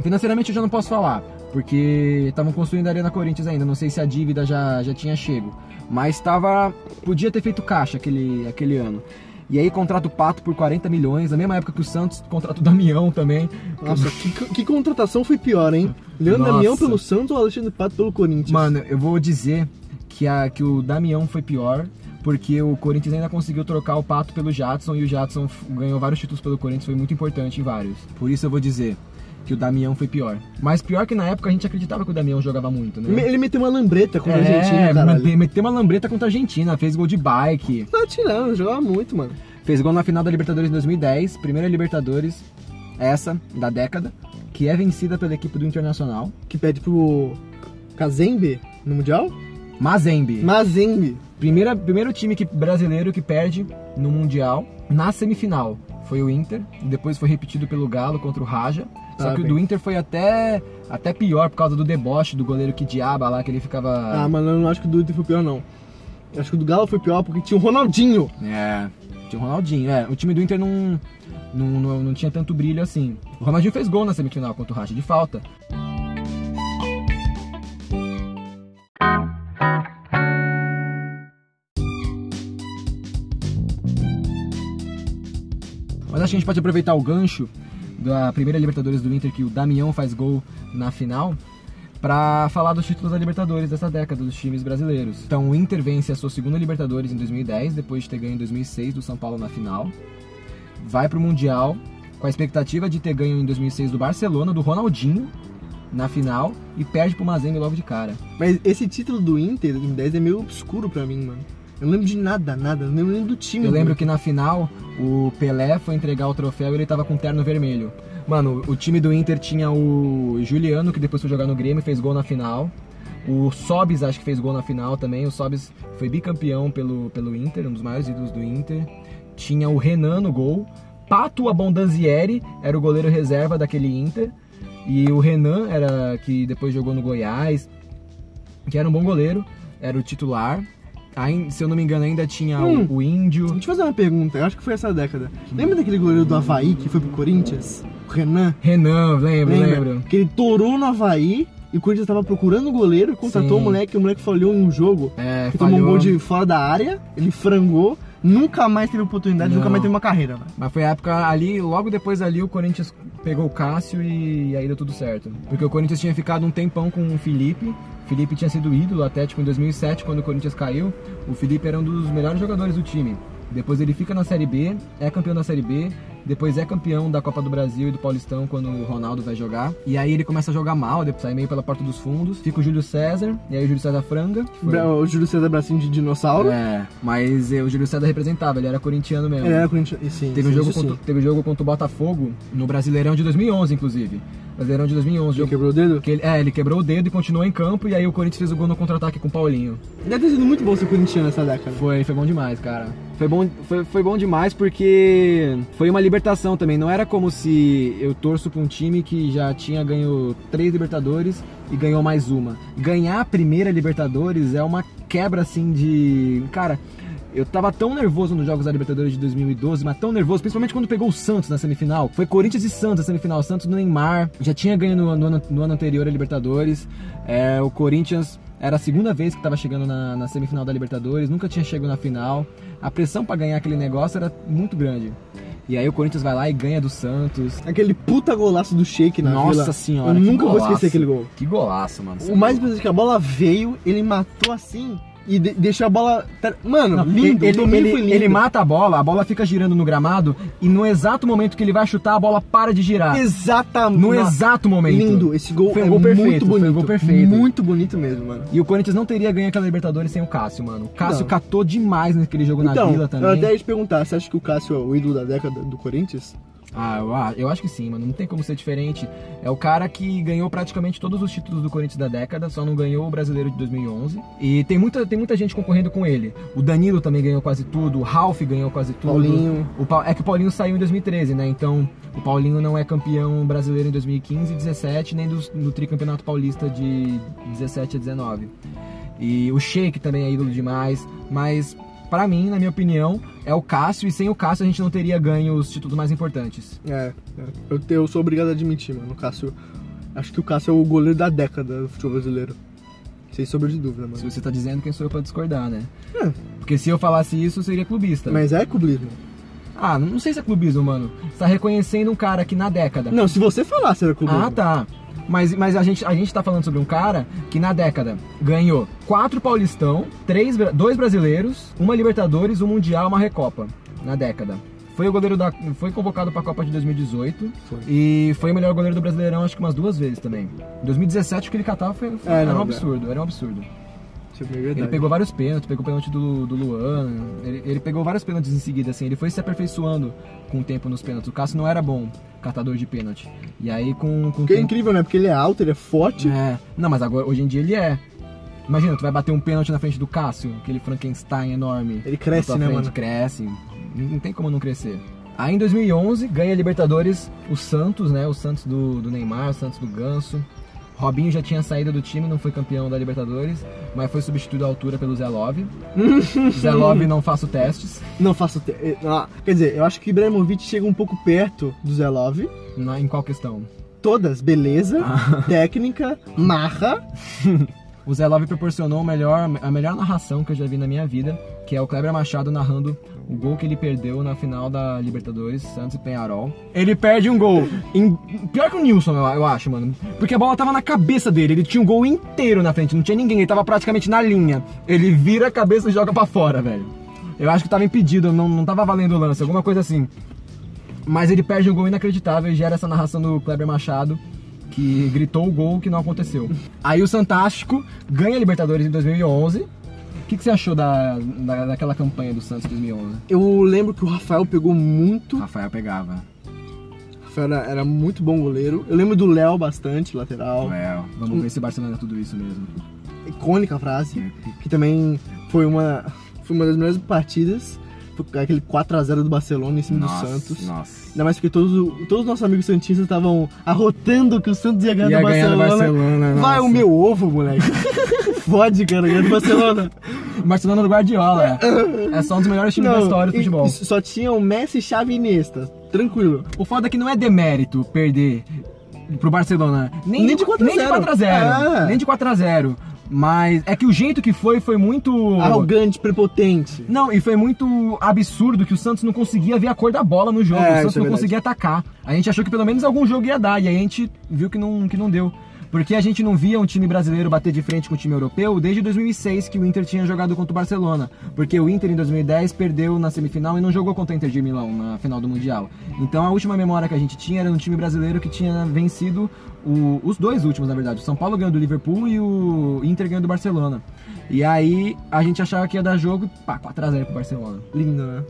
financeiramente eu já não posso falar, porque estavam construindo a Arena Corinthians ainda, não sei se a dívida já, já tinha chego, mas estava podia ter feito caixa aquele aquele ano. E aí contrata o Pato por 40 milhões, na mesma época que o Santos contrata o Damião também. Nossa, que, que contratação foi pior, hein? Leandro Nossa. Damião pelo Santos ou Alexandre Pato pelo Corinthians? Mano, eu vou dizer que, a, que o Damião foi pior, porque o Corinthians ainda conseguiu trocar o Pato pelo Jadson e o Jadson ganhou vários títulos pelo Corinthians, foi muito importante em vários. Por isso eu vou dizer que o Damião foi pior. Mas pior que na época a gente acreditava que o Damião jogava muito, né? Ele meteu uma lambreta contra a é, Argentina, caralho. mete- meteu uma lambreta contra a Argentina, fez gol de bike, Tá tirando, jogava muito, mano. fez gol na final da Libertadores em 2010, primeira Libertadores, essa, da década, que é vencida pela equipe do Internacional. Que pede pro Kazembe no Mundial? Mazembe. Mazembe. Primeira, primeiro time que, brasileiro que perde no Mundial na semifinal foi o Inter, depois foi repetido pelo Galo contra o Raja. Só que o do Inter foi até, até pior por causa do deboche do goleiro que diaba lá, que ele ficava. Ah, mano, eu não acho que o do Inter foi pior, não. Eu acho que o do Galo foi pior porque tinha o Ronaldinho. É, tinha o Ronaldinho. É, o time do Inter não, não, não, não tinha tanto brilho assim. O Ronaldinho fez gol na semifinal contra o Raja, de falta. Mas acho que a gente pode aproveitar o gancho da primeira Libertadores do Inter, que o Damião faz gol na final, para falar dos títulos da Libertadores dessa década dos times brasileiros. Então o Inter vence a sua segunda Libertadores em 2010, depois de ter ganho em 2006 do São Paulo na final. Vai para o Mundial com a expectativa de ter ganho em 2006 do Barcelona, do Ronaldinho, na final, e perde pro Mazembe logo de cara. Mas esse título do Inter em 2010 é meio obscuro pra mim, mano. Eu não lembro de nada, nada. Eu não lembro do time. Eu lembro que na final o Pelé foi entregar o troféu e ele tava com terno vermelho. Mano, o time do Inter tinha o Juliano, que depois foi jogar no Grêmio e fez gol na final. O Sobis acho que fez gol na final também. O Sobis foi bicampeão pelo, pelo Inter, um dos maiores ídolos do Inter. Tinha o Renan no gol. Pato Abondanzieri era o goleiro reserva daquele Inter. E o Renan era que depois jogou no Goiás, que era um bom goleiro, era o titular. Aí, se eu não me engano, ainda tinha o- Hum. o, Índio. Deixa eu fazer uma pergunta, eu acho que foi essa década. Lembra daquele goleiro do Havaí que foi pro Corinthians? O Renan? Renan, lembro, Lembra? lembro. Que ele torou no Havaí e o Corinthians tava procurando o goleiro contratou Sim. o moleque, e o moleque falhou em um jogo. É, que tomou um falhou. gol de fora da área, ele frangou, nunca mais teve oportunidade, Não. nunca mais teve uma carreira, velho. Mas foi a época ali, logo depois ali, o Corinthians pegou o Cássio e, e aí deu tudo certo. Porque o Corinthians tinha ficado um tempão com o Felipe. O Felipe tinha sido ídolo até tipo em 2007, quando o Corinthians caiu. O Felipe era um dos melhores jogadores do time. Depois ele fica na Série B, é campeão da Série B, depois é campeão da Copa do Brasil e do Paulistão quando o Ronaldo vai jogar. E aí ele começa a jogar mal, depois sai meio pela porta dos fundos. Fica o Júlio César, e aí o Júlio César franga. foi- O Júlio César Bracinho de dinossauro. É, mas eh, o Júlio César representava, ele era corintiano mesmo. Ele era Corinthians. e Sim, Teve um, sim, jogo isso contra, sim. teve um jogo contra o Botafogo no Brasileirão de 2011, inclusive. Brasileirão de 2011. Ele quebrou o dedo? que ele, é, ele quebrou o dedo e continuou em campo. E aí o Corinthians fez o gol no contra-ataque com o Paulinho. Deve ter sido muito bom ser corintiano nessa década. Foi, foi bom demais, cara. Foi bom, foi, foi bom demais porque foi uma libertação também. Não era como se eu torço pra um time que já tinha ganho três Libertadores e ganhou mais uma. Ganhar a primeira Libertadores é uma quebra assim de. Cara. Eu tava tão nervoso nos jogos da Libertadores de 2012, mas tão nervoso, principalmente quando pegou o Santos na semifinal. Foi Corinthians e Santos na semifinal. Santos no Neymar, já tinha ganho no, no ano, no ano anterior a Libertadores. É, o Corinthians era a segunda vez que estava chegando na, na semifinal da Libertadores, nunca tinha chegado na final. A pressão para ganhar aquele negócio era muito grande. E aí o Corinthians vai lá e ganha do Santos. Aquele puta golaço do Shake na Nossa Vila. senhora, Eu nunca vou golaço. esquecer aquele gol. Que golaço, mano. O mais impressionante é que a bola veio, ele matou assim e de- deixou a bola. Mano, Não, lindo. ele, ele- foi lindo. ele mata a bola, a bola fica girando no gramado e no exato momento que ele vai chutar, a bola para de girar. Exatamente. No exato momento. Lindo. Esse gol Foi um é gol perfeito, muito foi um bonito. gol perfeito. Muito bonito mesmo, mano. E o Corinthians não teria ganho aquela Libertadores sem o Cássio, mano. O Cássio Não. catou demais naquele jogo na Então, Vila eu também. até ia te perguntar, você acha que o Cássio é o ídolo da década do Corinthians? Ah, eu, eu acho que sim, mano. Não tem como ser diferente. É o cara que ganhou praticamente todos os títulos do Corinthians da década, só não ganhou o brasileiro de 2011. E tem muita, tem muita gente concorrendo com ele. O Danilo também ganhou quase tudo, o Ralf ganhou quase tudo. Paulinho. O Pa- é que o Paulinho saiu em 2013, né? Então o Paulinho não é campeão brasileiro em 2015 e 17, nem do, do tricampeonato paulista de 17 a 19. E o Sheik também é ídolo demais, mas pra mim, na minha opinião, é o Cássio, e sem o Cássio a gente não teria ganho os títulos mais importantes. É, é. Eu, eu sou obrigado a admitir, mano. O Cássio. Acho que o Cássio é o goleiro da década do futebol brasileiro. Sem sombra de dúvida, mano. Se você tá dizendo, quem sou eu pra discordar, né? É. Porque se eu falasse isso, eu seria clubista. Mas é clubismo. Ah, não sei se é clubismo, mano. Você tá reconhecendo um cara que na década. Não, se você falasse era clubismo. Ah, tá. Mas, mas a, gente, a gente tá falando sobre um cara que na década ganhou quatro Paulistão, três, dois brasileiros, uma Libertadores, um Mundial, uma Recopa. Na década. Foi o goleiro da. Foi convocado pra Copa de 2018. Foi. E foi o melhor goleiro do Brasileirão, acho que umas duas vezes também. Em 2017, o que ele catava foi, foi- É, era não, um absurdo, era um absurdo. É. Ele pegou vários pênaltis, pegou o pênalti do, do Luan, ele, ele pegou vários pênaltis em seguida, assim, ele foi se aperfeiçoando com o tempo nos pênaltis. O Cássio não era bom catador de pênalti. E aí com, com Que é tempo- incrível, né? Porque ele é alto, ele é forte. É, não, mas agora hoje em dia ele é. Imagina, tu vai bater um pênalti na frente do Cássio, aquele Frankenstein enorme. Ele cresce, né, frente, mano? Cresce, não tem como não crescer. Aí em 2011 ganha a Libertadores o Santos, né? O Santos do, do Neymar, o Santos do Ganso. Robinho já tinha saído do time, não foi campeão da Libertadores, mas foi substituído à altura pelo Zé Love. Zé Love não faço testes, Não faço. Te... eh, ah, quer dizer, eu acho que Ibrahimovic chega um pouco perto do Zé Love. na- em qual questão? Todas, beleza, Ah. técnica, marra. O Zé Love proporcionou melhor, a melhor narração que eu já vi na minha vida, que é o Kleber Machado narrando o gol que ele perdeu na final da Libertadores, Santos e Penharol. Ele perde um gol. Em... Pior que o Nilson, eu, eu acho, mano. Porque a bola tava na cabeça dele. Ele tinha um gol inteiro na frente, não tinha ninguém. Ele tava praticamente na linha. Ele vira a cabeça e joga pra fora, velho. Eu acho que tava impedido, não, não tava valendo o lance, alguma coisa assim. Mas ele perde um gol inacreditável e gera essa narração do Kleber Machado, que gritou o gol que não aconteceu. Aí o Santástico ganha a Libertadores em 2011. O que, que você achou da, da, daquela campanha do Santos em 2011? Eu lembro que o Rafael pegou muito. Rafael pegava. Rafael era, era muito bom goleiro. Eu lembro do Léo bastante, lateral. Léo. Vamos ver se o Barcelona é tudo isso mesmo. Icônica frase, que também foi uma, foi uma das melhores partidas. Foi Aquele 4x0 do Barcelona em cima Nossa, do Santos. Nossa. Ainda mais porque todos, todos os nossos amigos santistas estavam arrotando que o Santos ia ganhar Ia do ganhar Barcelona. Barcelona, Vai nossa. o meu ovo, moleque. Fode, cara, ganhar do Barcelona. Barcelona do Guardiola. É só um dos melhores times da história do futebol. só tinha o Messi, Xavi e Iniesta. Tranquilo. O foda é que não é demérito perder pro Barcelona. Nem, Nem de 4 a nem de 0. 4 a 0. É. Nem de 4 a 0. Mas é que o jeito que foi foi muito. Arrogante, prepotente. Não, e foi muito absurdo que o Santos não conseguia ver a cor da bola no jogo. É, o Santos é não verdade. conseguia atacar. A gente achou que pelo menos algum jogo ia dar, e aí a gente viu que não, que não deu. Porque a gente não via um time brasileiro bater de frente com o time europeu desde 2006 que o Inter tinha jogado contra o Barcelona. Porque o Inter em 2010 perdeu na semifinal e não jogou contra o Inter de Milão na final do Mundial. Então a última memória que a gente tinha era um time brasileiro que tinha vencido o- os dois últimos, na verdade. O São Paulo ganhou do Liverpool e o Inter ganhou do Barcelona. E aí a gente achava que ia dar jogo, pá, 4x0 pro Barcelona. Lindo, né?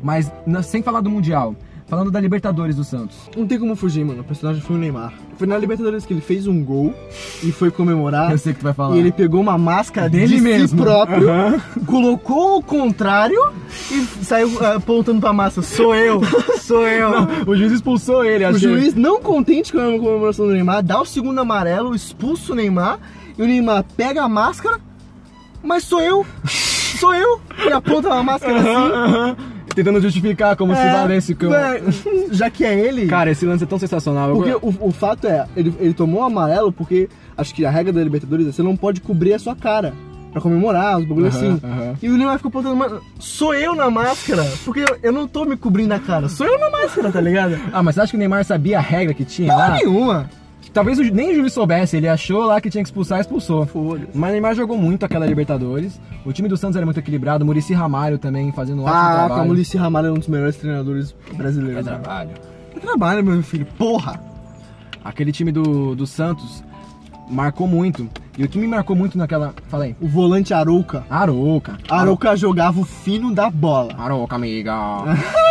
Mas sem falar do Mundial, falando da Libertadores do Santos. Não tem como fugir, mano. O personagem foi o Neymar. Foi na Libertadores que ele fez um gol e foi comemorar. Eu sei que tu vai falar. E ele pegou uma máscara Dele de si mesmo. próprio, Aham. colocou o contrário e saiu ah, apontando pra massa. Sou eu, sou eu. O juiz expulsou ele, O achei. juiz, não contente com a comemoração do Neymar, dá o segundo amarelo, expulsa o Neymar e o Neymar pega a máscara, mas sou eu, sou eu, e aponta a máscara assim. Tentando justificar como se É, valesse que eu... já que é ele. Cara, esse lance é tão sensacional. Eu- Porque o, o fato é, ele, ele tomou amarelo porque acho que a regra da Libertadores é você não pode cobrir a sua cara. Pra comemorar, os bagulho Aham, assim. aham. E o Neymar ficou apontando, "Mano, sou eu na máscara. Porque eu, eu não tô me cobrindo a cara, sou eu na máscara, tá ligado? Ah, mas você acha que o Neymar sabia a regra que tinha Porra lá? nenhuma. Talvez o nem o juiz soubesse, ele achou lá que tinha que expulsar, expulsou. Mas o Neymar jogou muito aquela Libertadores. O time do Santos era muito equilibrado. O Murici Ramalho também fazendo um ótimo Ah, trabalho. como Ulisses Ramalho é um dos melhores treinadores brasileiros. É né? trabalho. Que trabalho, meu filho. Porra! Aquele time do, do Santos marcou muito. E o que me marcou muito naquela... Falei. O volante Arouca. Arouca. Arouca jogava o fino da bola. Arouca, amiga.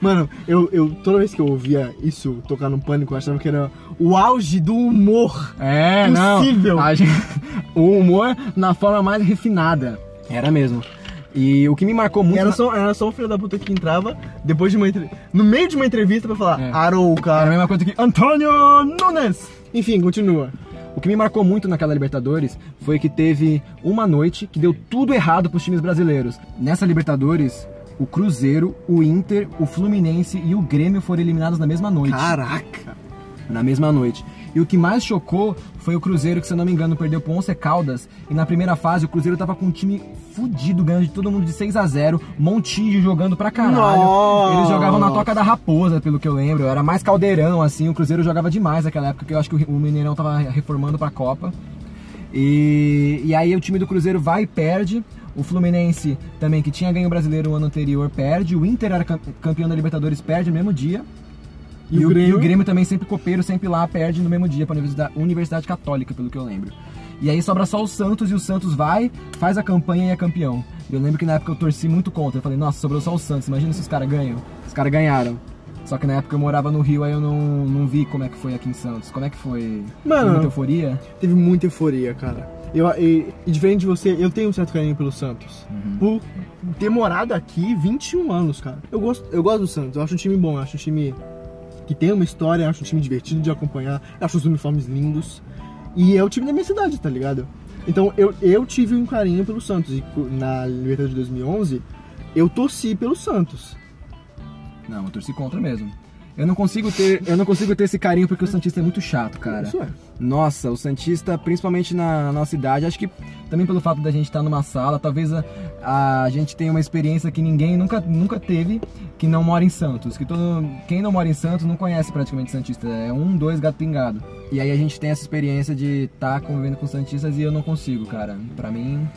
Mano, eu, eu toda vez que eu ouvia isso tocar no pânico, eu achava que era o auge do humor. É, Possível. não. Gente- o humor na forma mais refinada. Era mesmo. E o que me marcou muito. Era só, era só um filho da puta que entrava depois de uma entre... no meio de uma entrevista pra falar É. Arouca. Era a mesma coisa que Antônio Nunes. Enfim, continua. O que me marcou muito naquela Libertadores foi que teve uma noite que deu tudo errado pros times brasileiros. Nessa Libertadores, o Cruzeiro, o Inter, o Fluminense e o Grêmio foram eliminados na mesma noite. Caraca! na mesma noite. E o que mais chocou foi o Cruzeiro, que se eu não me engano perdeu pro Once Caldas. E na primeira fase o Cruzeiro tava com um time fudido, ganhando de todo mundo de 6 a 0 Montijo jogando pra caralho. Nossa. Eles jogavam na toca da raposa, pelo que eu lembro. Era mais caldeirão, assim. O Cruzeiro jogava demais naquela época, que eu acho que o Mineirão tava reformando pra Copa. E, e aí o time do Cruzeiro vai e perde. O Fluminense também, que tinha ganho o brasileiro o ano anterior, perde. O Inter era cam- campeão da Libertadores, perde no mesmo dia. E o Grêmio? e o Grêmio também sempre copeiro, sempre lá, perde no mesmo dia para a Universidade, Católica, pelo que eu lembro. E aí sobra só o Santos e o Santos vai, faz a campanha e é campeão. Eu lembro que na época eu torci muito contra. Eu falei, nossa, sobrou só o Santos, imagina se os caras ganham. Os caras ganharam. Só que na época eu morava no Rio, aí eu não, não vi como é que foi aqui em Santos. Como é que foi? Mano. Foi muita euforia? Teve muita euforia, cara. Eu, e, diferente de você, eu tenho um certo carinho pelo Santos. Por ter morado aqui 21 anos, cara. Eu gosto, eu gosto do Santos, eu acho um time bom, eu acho um time que tem uma história, eu acho um time divertido de acompanhar, eu acho os uniformes lindos. E é o time da minha cidade, tá ligado? Então eu, eu tive um carinho pelo Santos. E na Libertadores de 2011, eu torci pelo Santos. Não, eu torci contra mesmo. Eu não consigo ter, eu não consigo ter esse carinho porque o Santista é muito chato, cara. Isso é. Nossa, o Santista, principalmente na nossa idade, acho que também pelo fato da gente estar numa sala, talvez a, a gente tenha uma experiência que ninguém nunca, nunca teve, que não mora em Santos. Que todo, quem não mora em Santos não conhece praticamente Santista. É um, dois gato pingado. E aí a gente tem essa experiência de estar convivendo com Santistas e eu não consigo, cara. Pra mim,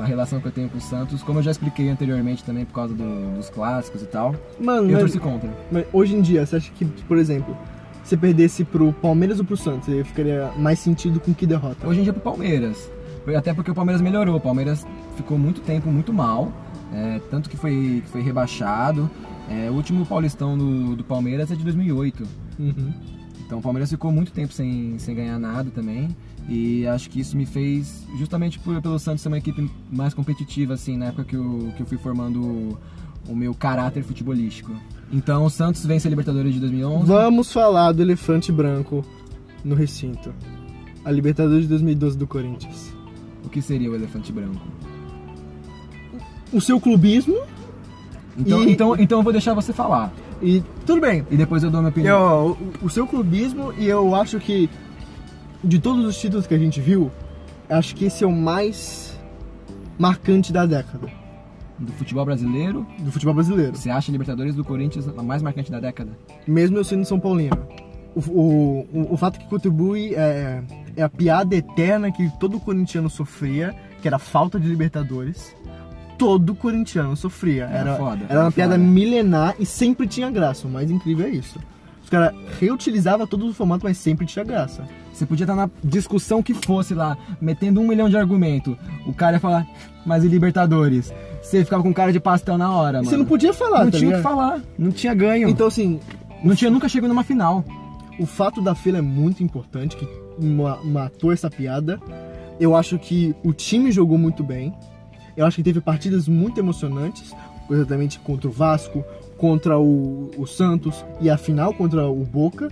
a relação que eu tenho com o Santos, como eu já expliquei anteriormente também por causa do- dos clássicos e tal, Mano, eu mas, torci contra. mas hoje em dia, você acha que, por exemplo, você perdesse pro Palmeiras ou pro Santos, você ficaria mais sentido com que derrota? Hoje em dia pro Palmeiras. Até porque o Palmeiras melhorou. O Palmeiras ficou muito tempo muito mal. é, tanto que foi, que foi rebaixado. É, o último Paulistão do, do Palmeiras é de 2008. Uhum. Então o Palmeiras ficou muito tempo sem, sem ganhar nada também. E acho que isso me fez, justamente por, pelo Santos ser uma equipe mais competitiva, assim, na época que eu, que eu fui formando o, o meu caráter futebolístico. Então o Santos vence a Libertadores de 2011. Vamos falar do elefante branco no recinto. A Libertadores de 2012 do Corinthians. O que seria o elefante branco? O seu clubismo Então, E- então, então eu vou deixar você falar. e tudo bem. E depois eu dou minha opinião. Eu, o, o seu clubismo e eu acho que de todos os títulos que a gente viu, acho que esse é o mais marcante da década Do futebol brasileiro, do futebol brasileiro. você acha a Libertadores do Corinthians a mais marcante da década? mesmo eu sendo São Paulino. O, o, o, o fato que contribui é, é a piada eterna que todo corintiano sofria, que era a falta de Libertadores. Todo corintiano sofria. Era Era, foda, era era uma piada foda. milenar e sempre tinha graça. O mais incrível é isso. Os caras reutilizavam todos os formatos, mas sempre tinha graça. Você podia estar na discussão que fosse lá, metendo um milhão de argumento. O cara ia falar, mas e Libertadores? Você ficava com cara de pastel na hora, mano. Você não podia falar, Não tá tinha o que ligado? falar, não tinha ganho. Então, assim, não tinha nunca chegado numa final. O fato da fila é muito importante, que ma- matou essa piada. Eu acho que o time jogou muito bem. Eu acho que teve partidas muito emocionantes, exatamente contra o Vasco, contra o, o Santos e a final contra o Boca.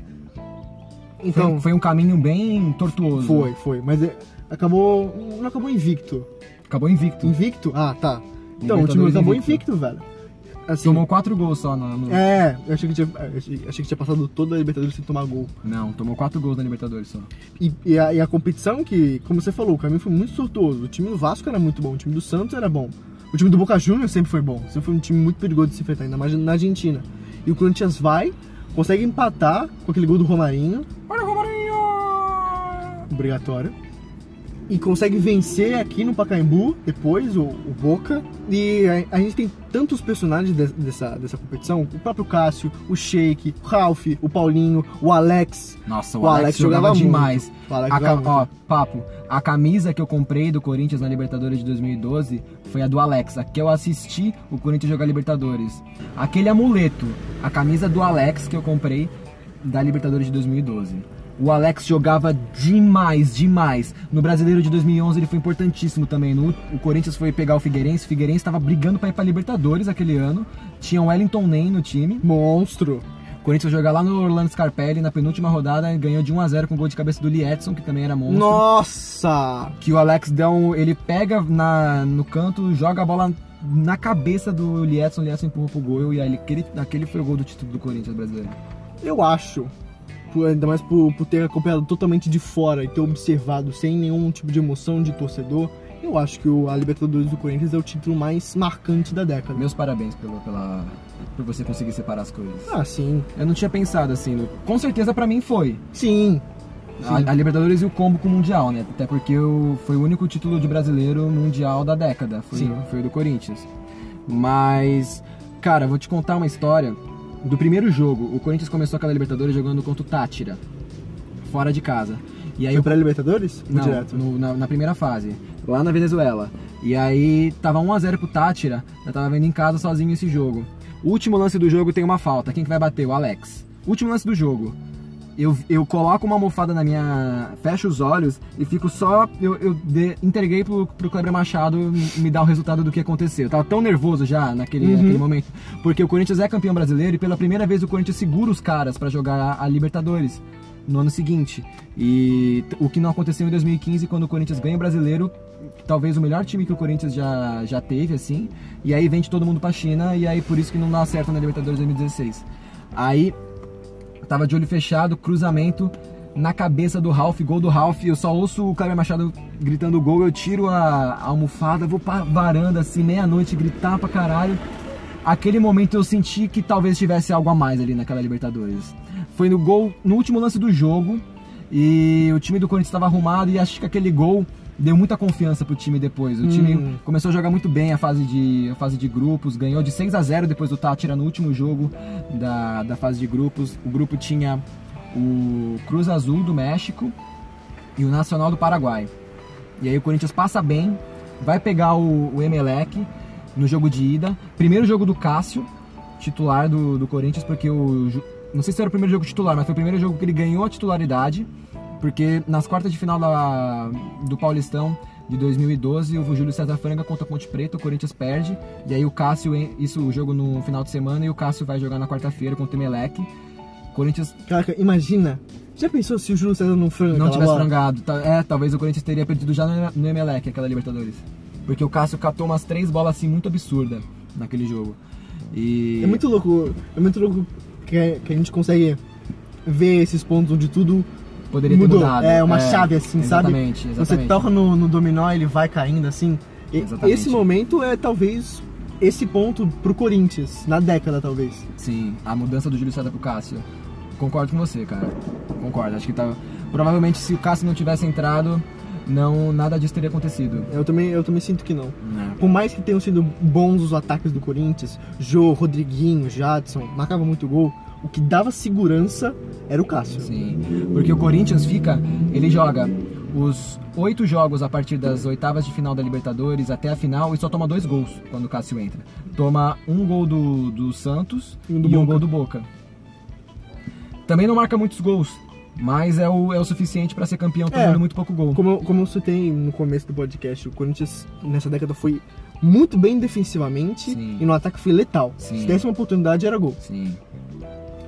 Então, foi, foi um caminho bem tortuoso. foi, foi. Mas é- acabou. Não acabou invicto. Acabou invicto. Invicto? Ah, tá. Então, o time acabou invicto. velho. Assim, Tomou quatro gols só no. no- É, eu achei que, tinha, achei, achei que tinha passado toda a Libertadores sem tomar gol. Não, tomou quatro gols na Libertadores só. E, e a, e a competição que, como você falou, o caminho foi muito tortuoso. O time do Vasco era muito bom, o time do Santos era bom. O time do Boca Juniors sempre foi bom. Sempre foi um time muito perigoso de se enfrentar, ainda mais na Argentina. E o Corinthians vai, consegue empatar com aquele gol do Romarinho, Olha o Romarinho! obrigatório. E consegue vencer aqui no Pacaembu, depois, o, o Boca. E a, a gente tem tantos personagens de- dessa, dessa competição. O próprio Cássio, o Sheik, o Ralph, o Paulinho, o Alex. Nossa, o, O Alex, Alex jogava, jogava demais. Alex A jogava ó, papo, a camisa que eu comprei do Corinthians na Libertadores de 2012 foi a do Alex. A que eu assisti o Corinthians jogar Libertadores. Aquele amuleto, a camisa do Alex que eu comprei da Libertadores de 2012. O Alex jogava demais, demais. No Brasileiro de 2011 ele foi importantíssimo também. No, o Corinthians foi pegar o Figueirense. O Figueirense estava brigando para ir para Libertadores aquele ano. Tinha o Wellington Nem no time. Monstro. O Corinthians foi jogar lá no Orlando Scarpelli na penúltima rodada e ganhou de 1 a 0 com gol de cabeça do Lee Edson, que também era monstro. Nossa! Que o Alex um, ele pega na, no canto, joga a bola na cabeça do Lee Edson, o Lee Edson empurra pro gol e aí aquele, aquele foi o gol do título do Corinthians brasileiro. Eu acho, ainda mais por, por ter acompanhado totalmente de fora e ter observado sem nenhum tipo de emoção de torcedor, eu acho que o, a Libertadores do Corinthians é o título mais marcante da década. Meus parabéns pela, pela, por você conseguir separar as coisas. Ah, sim. Eu não tinha pensado assim, no- com certeza pra mim foi. Sim. A, a Libertadores e o combo com o Mundial, né? Até porque o- foi o único título de brasileiro mundial da década. Foi, Sim. foi o do Corinthians. Mas, cara, vou te contar uma história do primeiro jogo. O Corinthians começou aquela Libertadores jogando contra o Tátira, fora de casa. E aí Foi pra Libertadores? Ou não, direto? no- na, na primeira fase, lá na Venezuela. E aí tava 1x0 pro Tátira, eu tava vendo em casa sozinho esse jogo. O último lance do jogo tem uma falta, quem que vai bater? O Alex. Último lance do jogo. Eu, eu coloco uma almofada na minha. fecho os olhos e fico só. Eu, eu de- entreguei pro, pro Kleber Machado me dar o resultado do que aconteceu. Eu tava tão nervoso já naquele, Uhum. naquele momento. Porque o Corinthians é campeão brasileiro e pela primeira vez o Corinthians segura os caras pra jogar a, a Libertadores no ano seguinte. E o que não aconteceu em 2015, quando o Corinthians ganha o brasileiro, talvez o melhor time que o Corinthians já, já teve, assim. E aí vende todo mundo pra China, e aí por isso que não dá certo na Libertadores 2016. Aí tava de olho fechado, cruzamento na cabeça do Ralph, gol do Ralph. Eu só ouço o Kleber Machado gritando gol, eu tiro a, a almofada, vou pra varanda assim, meia-noite, gritar pra caralho. Aquele momento eu senti que talvez tivesse algo a mais ali naquela Libertadores. Foi no gol, no último lance do jogo, e o time do Corinthians estava arrumado e acho que aquele gol deu muita confiança pro time depois. O time Hum. começou a jogar muito bem a fase de, a fase de grupos, ganhou de 6 a 0 depois do Tátira no último jogo da, da fase de grupos. O grupo tinha o Cruz Azul do México e o Nacional do Paraguai. E aí o Corinthians passa bem, vai pegar o, o Emelec no jogo de ida. Primeiro jogo do Cássio, titular do, do Corinthians, porque o. Não sei se era o primeiro jogo titular, mas foi o primeiro jogo que ele ganhou a titularidade. Porque nas quartas de final da, do Paulistão de 2012, o Júlio César Franga contra a Ponte Preta, o Corinthians perde. E aí o Cássio, isso o jogo no final de semana, e o Cássio vai jogar na quarta-feira contra o Emelec. Corinthians Caraca, imagina. Já pensou se o Júlio César não franga não tivesse bola? frangado. É, talvez o Corinthians teria perdido já no, Emelec, aquela Libertadores. Porque o Cássio catou umas três bolas assim muito absurdas naquele jogo. E. É muito louco, é muito louco que, que a gente consegue ver esses pontos onde tudo Poderia mudou. ter mudado. É uma chave assim, sabe? exatamente, Exatamente, Você toca no, no dominó, ele vai caindo assim. E Exatamente. esse momento é talvez esse ponto pro Corinthians, na década talvez. Sim, a mudança do Júlio César pro Cássio. Concordo com você, cara. Concordo. Acho que tá. Provavelmente se o Cássio não tivesse entrado, não nada disso teria acontecido. Eu também, eu também sinto que não. Por mais que tenham sido bons os ataques do Corinthians, Jô, Rodriguinho, Jadson, marcava muito gol, o que dava segurança era o Cássio. Sim, porque o Corinthians fica, ele joga os oito jogos a partir das oitavas de final da Libertadores até a final e só toma dois gols quando o Cássio entra. Toma um gol do, do Santos E um do e um gol do Boca. Também não marca muitos gols, mas é o, é o suficiente para ser campeão tomando É. muito pouco gol. Como, eu- como eu citei no começo do podcast, o Corinthians nessa década foi muito bem defensivamente Sim. e no ataque foi letal. Sim. Se desse uma oportunidade, era gol. Sim.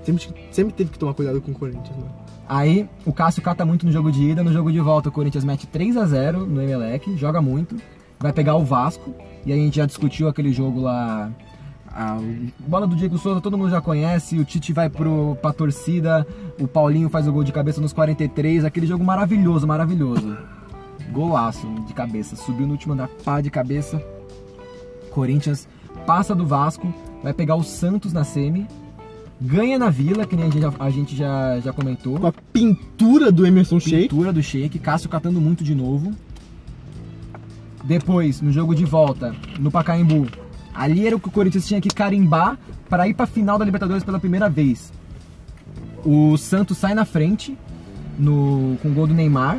Sempre, sempre teve que tomar cuidado com o Corinthians, né? Aí o Cássio cata muito no jogo de ida, no jogo de volta o Corinthians mete 3 a 0 no Emelec, joga muito, vai pegar o Vasco, e aí a gente já discutiu aquele jogo lá, a bola do Diego Souza, todo mundo já conhece, o Tite vai pro, pra torcida, o Paulinho faz o gol de cabeça nos 43, aquele jogo maravilhoso, maravilhoso. Golaço de cabeça, subiu no último andar, pá de cabeça. Corinthians passa do Vasco, vai pegar o Santos na semi, ganha na Vila, que nem a gente já, a gente já, já comentou. Com a pintura do Emerson Sheik. Pintura do Sheik, Cássio catando muito de novo. Depois, no jogo de volta, no Pacaembu, ali era o que o Corinthians tinha que carimbar para ir para final da Libertadores pela primeira vez. O Santos sai na frente no, com o gol do Neymar.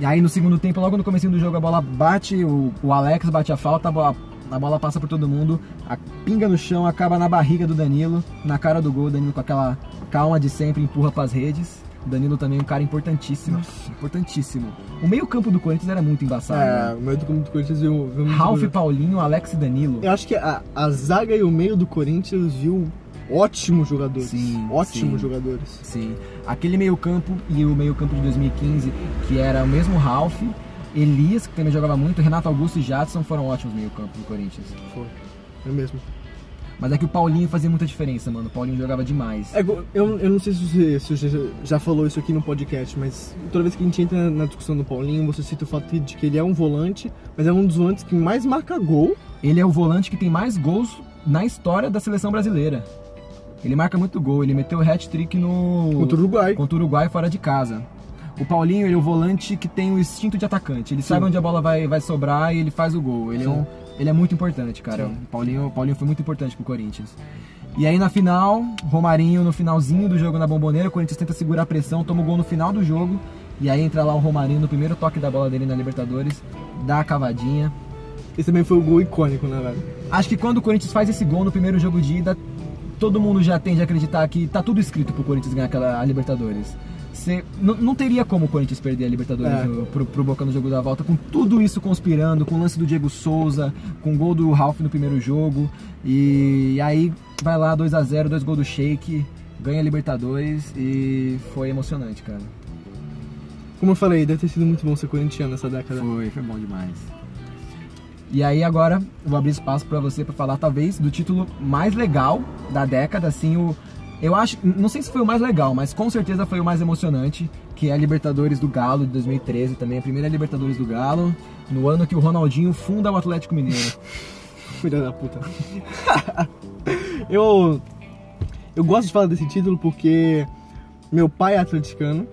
E aí no segundo tempo, logo no começo do jogo, a bola bate, o, o Alex bate a falta, a bola, a bola passa por todo mundo, a pinga no chão, acaba na barriga do Danilo, na cara do gol, Danilo com aquela calma de sempre empurra para as redes. Danilo também é um cara importantíssimo, importantíssimo. O meio-campo do Corinthians era muito embaçado. É, né? o meio do campo do Corinthians viu, viu muito Ralf. Paulinho, Alex e Danilo. Eu acho que a, a zaga e o meio do Corinthians viu ótimos jogadores. Sim, ótimos sim. jogadores. Sim. Aquele meio-campo e o meio-campo de 2015, que era o mesmo Ralf, Elias, que também jogava muito, Renato Augusto e Jadson foram ótimos meio-campo do Corinthians. Foi. É mesmo. Mas é que o Paulinho fazia muita diferença, mano. O Paulinho jogava demais. É, eu, eu não sei se você, se você já- já falou isso aqui no podcast, mas toda vez que a gente entra na discussão do Paulinho, você cita o fato de que ele é um volante, mas é um dos volantes que mais marca gol. Ele é o volante que tem mais gols na história da seleção brasileira. Ele marca muito gol. Ele meteu o hat-trick no... Contra o Uruguai. contra o Uruguai fora de casa. O Paulinho, ele é o volante que tem o instinto de atacante. Ele sabe onde a bola vai, vai sobrar e ele faz o gol. Ele, é, um, ele é muito importante, cara. O Paulinho, o Paulinho foi muito importante pro Corinthians. E aí na final, Romarinho no finalzinho do jogo na bomboneira, o Corinthians tenta segurar a pressão, toma o gol no final do jogo. E aí entra lá o Romarinho no primeiro toque da bola dele na Libertadores, dá a cavadinha. Esse também foi o gol icônico, né, velho? Acho que quando o Corinthians faz esse gol no primeiro jogo de ida, todo mundo já tende a acreditar que tá tudo escrito pro Corinthians ganhar aquela a Libertadores. Cê, não, não teria como o Corinthians perder a Libertadores É. no- pro, pro Boca no jogo da volta, com tudo isso conspirando, com o lance do Diego Souza, com o gol do Ralf no primeiro jogo. E, aí vai lá 2 a 0 dois gols do Sheik, ganha a Libertadores e foi emocionante, cara. Como eu falei, deve ter sido muito bom ser corintiano nessa década. Foi, foi bom demais. E aí agora vou abrir espaço pra você pra falar talvez do título mais legal da década, assim, o Eu acho, não sei se foi o mais legal, mas com certeza foi o mais emocionante, que é a Libertadores do Galo de 2013 também, a primeira Libertadores do Galo, no ano que o Ronaldinho funda o Atlético Mineiro. Filha da puta. eu. Eu gosto de falar desse título porque meu pai é atleticano.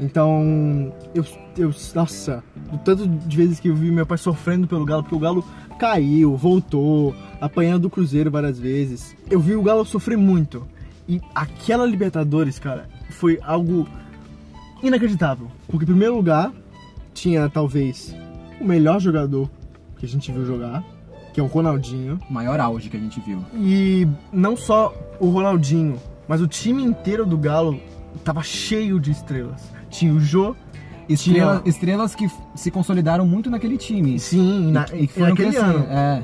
Então, eu, eu. Nossa, o tanto de vezes que eu vi meu pai sofrendo pelo Galo, porque o Galo caiu, voltou, apanhando do Cruzeiro várias vezes. Eu vi o Galo sofrer muito. E aquela Libertadores, cara, foi algo inacreditável. Porque, em primeiro lugar, tinha talvez o melhor jogador que a gente viu jogar, que é o Ronaldinho. O maior auge que a gente viu. E não só o Ronaldinho, mas o time inteiro do Galo tava cheio de estrelas. Tinha o Jô, Estrela- tinha estrelas que se consolidaram muito naquele time. sim, na, e, e naquele crescendo. ano. É,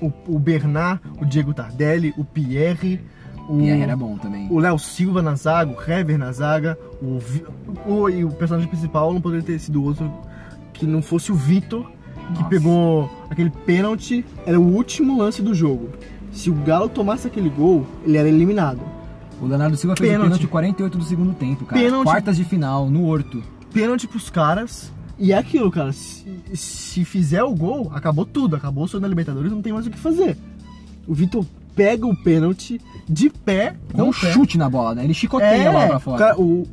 O, o Bernard, o Diego Tardelli, o Pierre, o, e aí era bom também. o Léo Silva na zaga, o Hever na zaga, o, o, e o personagem principal não poderia ter sido outro que não fosse o Vitor, que Nossa. pegou aquele pênalti, era o último lance do jogo. Se o Galo tomasse aquele gol, ele era eliminado. O Leonardo Silva fez Pênalti. o pênalti 48 do segundo tempo, cara. Pênalti. Quartas de final, no Horto. Pênalti pros caras. E é aquilo, cara. Se, se fizer o gol, acabou tudo. Acabou o sonho da Libertadores, não tem mais o que fazer. O Vitor pega o pênalti de pé, um com o pé. chute na bola, né? Ele chicoteia a bola pra o, fora. cara- o,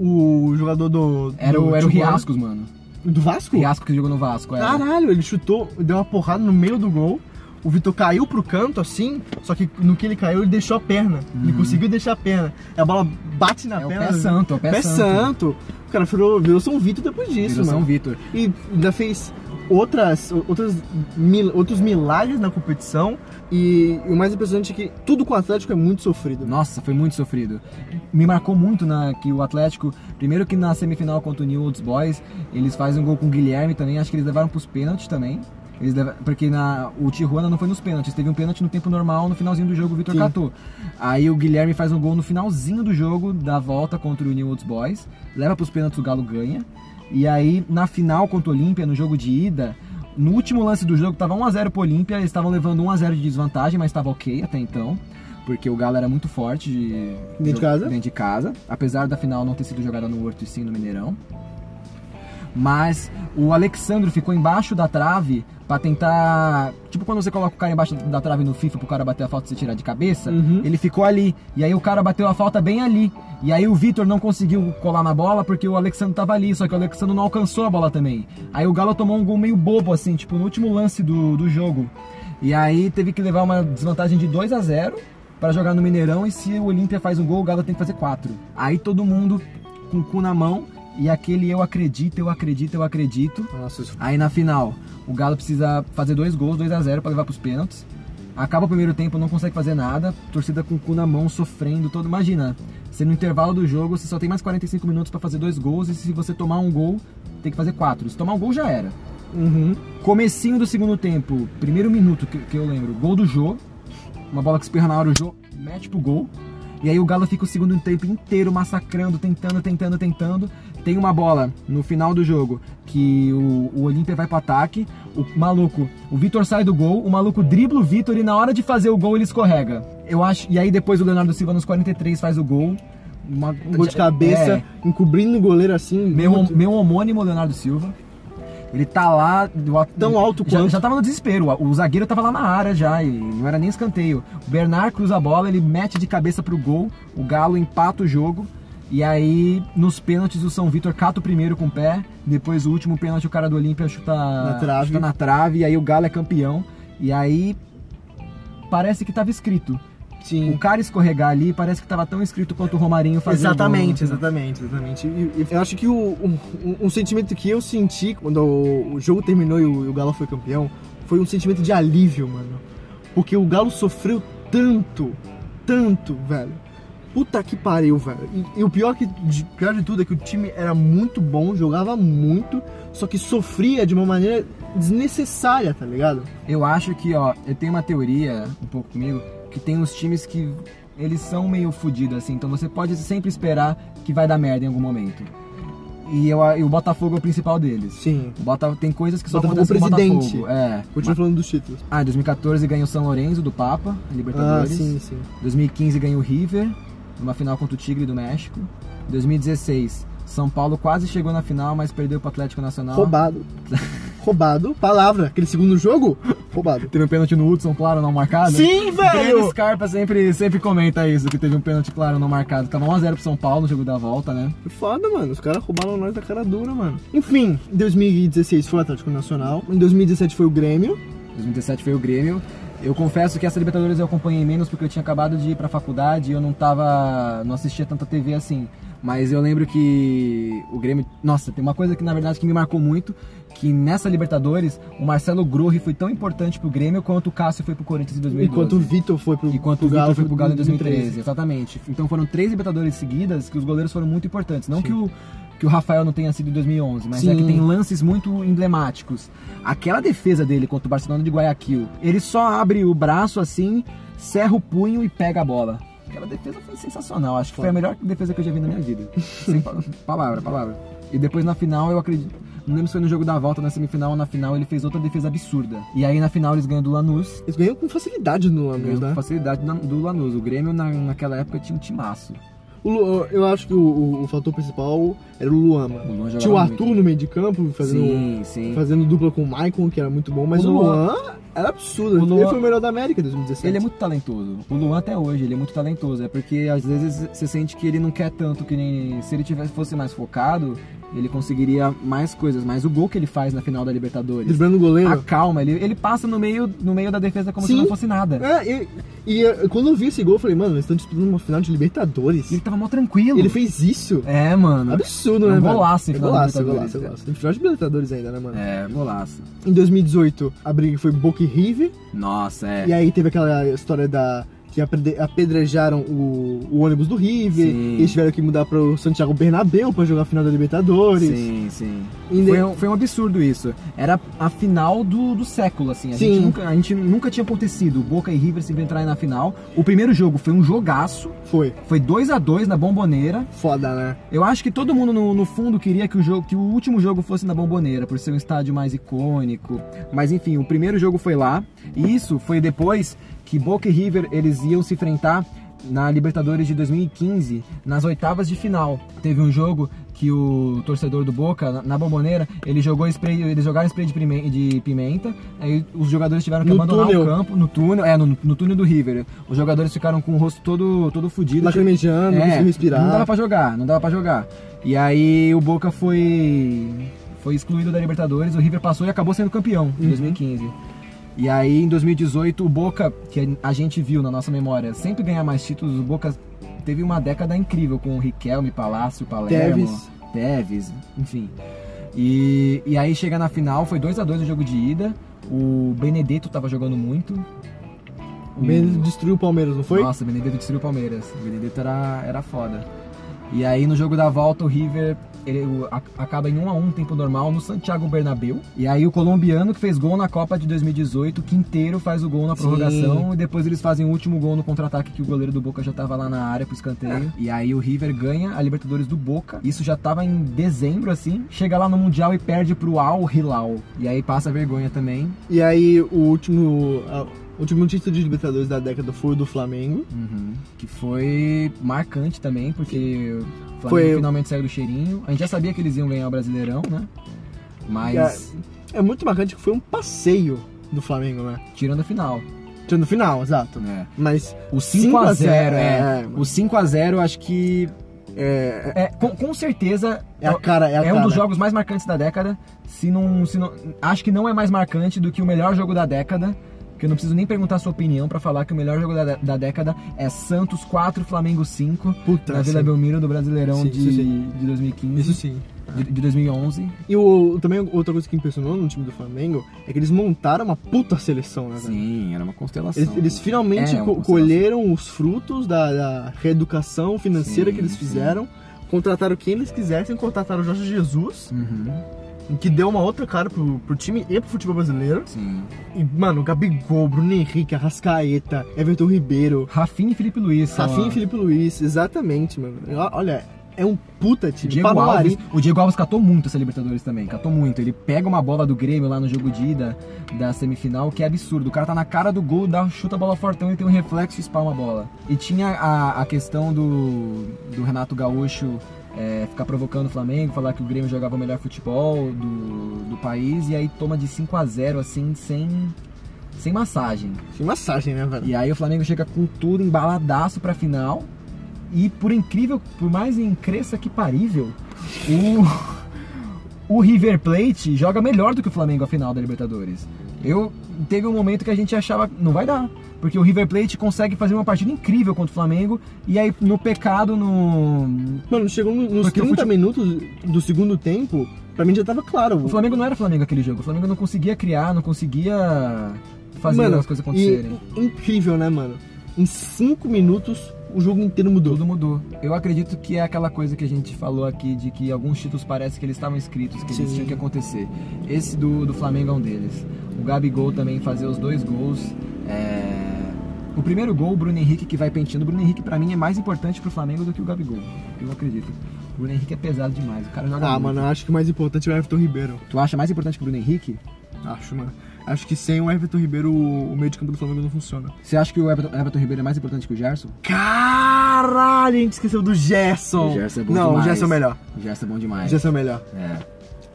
o jogador do. Era, do o, era o Riascos, mano. Do Vasco? Riasco que jogou no Vasco, era. Caralho, ele chutou, deu uma porrada no meio do gol. O Vitor caiu pro canto assim, só que no que ele caiu, ele deixou a perna. Ele conseguiu deixar a perna. A bola bate na Uhum. É o perna. pé santo, é o pé santo. santo. O cara virou, virou São Vitor depois disso, Virou mano. São Vitor. E ainda fez outras, outras mil- outros milagres na competição. E, o mais impressionante é que tudo com o Atlético é muito sofrido. Nossa, foi muito sofrido. Me marcou muito na, que o Atlético, primeiro que na semifinal contra o New Olds Boys, eles fazem um gol com o Guilherme também, acho que eles levaram pros pênaltis também. Eles leva- porque na, o Tijuana não foi nos pênaltis, teve um pênalti no tempo normal, no finalzinho do jogo o Vitor catou. Aí o Guilherme faz um gol no finalzinho do jogo, da volta contra o New Olds Boys, leva pros pênaltis o Galo ganha. E aí na final contra o Olímpia, no jogo de ida, no último lance do jogo tava 1x0 pro Olímpia, eles estavam levando 1x0 de desvantagem, mas tava ok até então. Porque o Galo era muito forte de- Dentro de casa? dentro de casa, apesar da final não ter sido jogada no Horto e sim no Mineirão. Mas o Alexandro ficou embaixo da trave pra tentar. Tipo quando você coloca o cara embaixo da trave no FIFA pro cara bater a falta e você tirar de cabeça, Uhum. ele ficou ali. E aí o cara bateu a falta bem ali. E aí o Vitor não conseguiu colar na bola porque o Alexandro tava ali, só que o Alexandro não alcançou a bola também. Aí o Galo tomou um gol meio bobo, assim, tipo, no último lance do, do jogo. E aí teve que levar uma desvantagem de 2 a 0 para jogar no Mineirão e se o Olímpia faz um gol, o Galo tem que fazer quatro. Aí todo mundo com o cu na mão e aquele eu acredito, eu acredito, eu acredito. Nossa, isso Aí na final, o Galo precisa fazer dois gols, 2 a 0 para levar pros pênaltis. Acaba o primeiro tempo, não consegue fazer nada, torcida com o cu na mão, sofrendo, todo. Imagina, você no intervalo do jogo, você só tem mais 45 minutos para fazer dois gols, e se você tomar um gol, tem que fazer quatro. Se tomar um gol, já era. Uhum. Comecinho do segundo tempo, primeiro minuto que, que eu lembro, gol do Jô, uma bola que espirra na hora, o Jô mete pro gol. E aí o Galo fica o segundo tempo inteiro massacrando, tentando, tentando, tentando. Tem uma bola no final do jogo que o, o Olímpia vai pro ataque, o maluco, o Vitor sai do gol, o maluco dribla o Vitor e na hora de fazer o gol ele escorrega. Eu acho, e aí depois o Leonardo Silva nos 43 faz o gol. Uma, Um gol de cabeça, É, encobrindo o goleiro assim. meu, muito- meu homônimo Leonardo Silva. Ele tá lá. Tão alto já, quanto. já tava no desespero. O, o zagueiro tava lá na área já. E não era nem escanteio. O Bernard cruza a bola, ele mete de cabeça pro gol. O Galo empata o jogo. E aí, nos pênaltis, o São Vitor cata o primeiro com o pé. Depois, o último pênalti, o cara do Olímpia chuta Na trave. chuta na trave. E aí, o Galo é campeão. E aí, parece que tava escrito. Sim. O cara escorregar ali, parece que tava tão escrito quanto o Romarinho fazer o gol. Exatamente, exatamente, exatamente. E- e eu acho que o, um, um sentimento que eu senti quando o, o jogo terminou e o, e o Galo foi campeão foi um sentimento de alívio, mano. Porque o Galo sofreu tanto, tanto, velho. Puta que pariu, velho. E, e o pior, que, de, pior de tudo é que o time era muito bom, jogava muito, só que sofria de uma maneira desnecessária, tá ligado? Eu acho que, ó, eu tenho uma teoria um pouco comigo, que tem uns times que eles são meio fodidos, assim, então você pode sempre esperar que vai dar merda em algum momento. E, eu, e o Botafogo é o principal deles. Sim. O Bota, tem coisas que só Botafogo acontecem com o presidente. Botafogo. É. Continua falando dos títulos. Ah, em 2014 ganhou o São Lourenço do Papa, Ah, Libertadores. sim, sim. 2015 ganhou o River. Numa final contra o Tigre do México. 2016, São Paulo quase chegou na final, mas perdeu pro Atlético Nacional. Roubado. Roubado. Palavra. Aquele segundo jogo, roubado. Teve um pênalti no Hudson, claro, não marcado. Sim, velho! Grêmio Scarpa sempre, sempre comenta isso, que teve um pênalti, claro, não marcado. Tava 1x0 pro São Paulo no jogo da volta, né? Foda, mano. Os caras roubaram nós da cara dura, mano. Enfim, em 2016 foi o Atlético Nacional. Em 2017 foi o Grêmio. 2017 foi o Grêmio. Eu confesso que essa Libertadores eu acompanhei menos porque eu tinha acabado de ir pra faculdade e eu não tava. não assistia tanta TV assim. Mas eu lembro que o Grêmio. Nossa, tem uma coisa que na verdade que me marcou muito: que nessa Libertadores o Marcelo Grorri foi tão importante pro Grêmio quanto o Cássio foi pro Corinthians em 2012. Enquanto o Vitor foi pro, Enquanto pro o Vitor Galo foi pro Galo em 2013, exatamente. Então foram três Libertadores seguidas que os goleiros foram muito importantes. Não que o, que o Rafael não tenha sido em 2011, mas é Sim. que tem lances muito emblemáticos. Aquela defesa dele contra o Barcelona de Guayaquil, ele só abre o braço assim, serra o punho e pega a bola. Aquela defesa foi sensacional. Acho que foi a melhor defesa que eu já vi na minha vida. Sem pa- palavra, palavra. E depois na final, eu acredito. Não lembro se foi no jogo da volta, na semifinal ou na final, ele fez outra defesa absurda. E aí na final eles ganham do Lanús. Eles ganham com facilidade no Lanús, Ganhou né? com facilidade do Lanús. O Grêmio na, naquela época tinha um timaço. O eu acho que o, o- o fator principal era o Luama. O Luan jogava Tinha o Arthur muito. no meio de campo, fazendo, Sim, sim. fazendo dupla com o Maicon, que era muito bom, mas O o Luan- Luan era absurdo. O Luan- Ele foi o melhor da América em 2017. Ele é muito talentoso. O Luan até hoje, ele é muito talentoso. É porque às vezes você sente que ele não quer tanto que nem. Se ele tivesse, fosse mais focado, ele conseguiria mais coisas. Mas o gol que ele faz na final da Libertadores. Driblando o goleiro. A calma, ele, ele passa no meio, no meio da defesa como se Sim. não fosse nada. É, e, e, eh, quando eu vi esse gol, eu falei, mano, eles estão disputando uma final de Libertadores. Ele tava mó tranquilo. Ele fez isso. É, mano. Absurdo, É um né, velho? golaço em é de golaço, é golaço, é golaço. Tem final de Libertadores ainda, né, mano? É, golaço. Em 2018, a briga foi Boca e River. Nossa, é. E aí teve aquela história da... Que apedre- apedrejaram o, o ônibus do River. Sim. E eles tiveram que mudar pro Santiago Bernabéu pra jogar a final da Libertadores. Sim, sim. Foi um, foi um absurdo isso. Era a final do, do século, assim. A, Sim. Gente nunca, a gente nunca tinha acontecido. Boca e River se enfrentarem na final. O primeiro jogo foi um jogaço. Foi. Foi 2 a 2 na bomboneira. Foda, né? Eu acho que todo mundo no, no fundo queria que o, jogo, que o último jogo fosse na bomboneira, por ser um estádio mais icônico. Mas enfim, o primeiro jogo foi lá. E isso foi depois que Boca e River eles iam se enfrentar na Libertadores de 2015, nas oitavas de final. Teve um jogo que o torcedor do Boca, na, bomboneira, ele jogou spray, eles jogaram spray de pime- de pimenta, aí os jogadores tiveram que No abandonar túnel. o campo, no túnel, é, no, no túnel do River. Os jogadores ficaram com o rosto todo, todo fudido. Lacrimejando, conseguiu respirar. É, Não dava pra jogar, não dava pra jogar. E aí o Boca foi foi excluído da Libertadores, o River passou e acabou sendo campeão em Uhum. 2015. E aí em 2018 o Boca, que a gente viu na nossa memória, sempre ganhar mais títulos, o Boca teve uma década incrível com o Riquelme, Palácio, Palermo, Tevez. Tevez, enfim. E, e aí chega na final, foi 2 a 2 o jogo de ida. O Benedetto tava jogando muito. O Benedetto destruiu o Palmeiras, não foi? Nossa, o Benedetto destruiu o Palmeiras. O Benedetto era, era foda. E aí no jogo da volta o River ele, o- acaba em 1 a 1 tempo normal no Santiago Bernabéu. E aí o colombiano que fez gol na Copa de 2018, Quinteiro faz o gol na prorrogação e depois eles fazem o último gol no contra-ataque que o goleiro do Boca já tava lá na área pro escanteio. E aí o River ganha a Libertadores do Boca. Isso já tava em dezembro assim. Chega lá no mundial e perde pro Al Hilal. E aí passa vergonha também. E aí o último, o último título de Libertadores da década foi o do Flamengo. Uhum. Que foi marcante também, porque o Flamengo Foi- finalmente saiu do cheirinho. A gente já sabia que eles iam ganhar o Brasileirão, né? Mas É muito marcante que foi um passeio do Flamengo, né? tirando a final. Tirando o final, exato. né? Mas O 5x0, é. é, O 5x0 acho que. é, É, com, com certeza. é a cara, é a é um cara. dos jogos mais marcantes da década. Se não, se não, acho que não é mais marcante do que o melhor jogo da década. Que eu não preciso nem perguntar a sua opinião pra falar que o melhor jogo da, da década é Santos 4, Flamengo 5, Puta, na Vila sim. Belmiro do Brasileirão Sim, de, sim. de 2015. Isso sim. de, de 2011. E o, também outra coisa que impressionou no time do Flamengo é que eles montaram uma puta seleção, né? Sim, era uma constelação. Eles, eles finalmente É, co- colheram os frutos da, da reeducação financeira Sim, que eles sim. fizeram, contrataram quem eles quisessem, contrataram o Jorge Jesus, Uhum, que deu uma outra cara pro, pro time e pro futebol brasileiro. sim. E, mano, Gabigol, Bruno Henrique, Arrascaeta, Everton Ribeiro, Rafinha e Felipe Luiz. Rafinha a- e Felipe Luiz, exatamente, mano. Olha, é um puta time. Diego, Pablo Alves, o Diego Alves catou muito essa Libertadores também, catou muito. Ele pega uma bola do Grêmio lá no jogo de ida da semifinal, que é absurdo. O cara tá na cara do gol, dá, chuta a bola fortão e tem um reflexo e espalma a bola. E tinha a, a questão do, do Renato Gaúcho é, ficar provocando o Flamengo, falar que o Grêmio jogava o melhor futebol do, do país, e aí toma de 5 a 0 assim, sem, sem massagem. Que massagem, né, velho? E aí o Flamengo chega com tudo embaladaço pra final. E por incrível, por mais incresça que parível, o, o River Plate joga melhor do que o Flamengo a final da Libertadores. Eu teve um momento que a gente achava não vai dar, porque o River Plate consegue fazer uma partida incrível contra o Flamengo e aí no pecado no Mano, chegou no- nos Porque o 30 fute- minutos do segundo tempo, pra mim já tava claro. o Flamengo não era Flamengo aquele jogo. O Flamengo não conseguia criar, não conseguia fazer Mano, as coisas acontecerem. e- incrível, né, mano? Em 5 minutos, o jogo inteiro mudou. Tudo mudou. Eu acredito que é aquela coisa que a gente falou aqui de que alguns títulos parece que eles estavam escritos, que eles Sim. tinham que acontecer. Esse do, do Flamengo é um deles. O Gabigol também fazer os dois gols. é, O primeiro gol, o Bruno Henrique que vai penteando. O Bruno Henrique pra mim é mais importante pro Flamengo do que o Gabigol. Eu acredito. O Bruno Henrique é pesado demais. O cara joga Ah, muito. mano, eu acho que o mais importante é o Everton Ribeiro. Tu acha mais importante que o Bruno Henrique? Acho, mano. Acho que sem o Everton Ribeiro, o o meio de campo do Flamengo não funciona. Você acha que o Everton, Everton Ribeiro é mais importante que o Gerson? Caralho, a gente esqueceu do Gerson. O Gerson é bom não, demais. o Gerson é o melhor. O Gerson é bom O demais. Gerson é o melhor. É.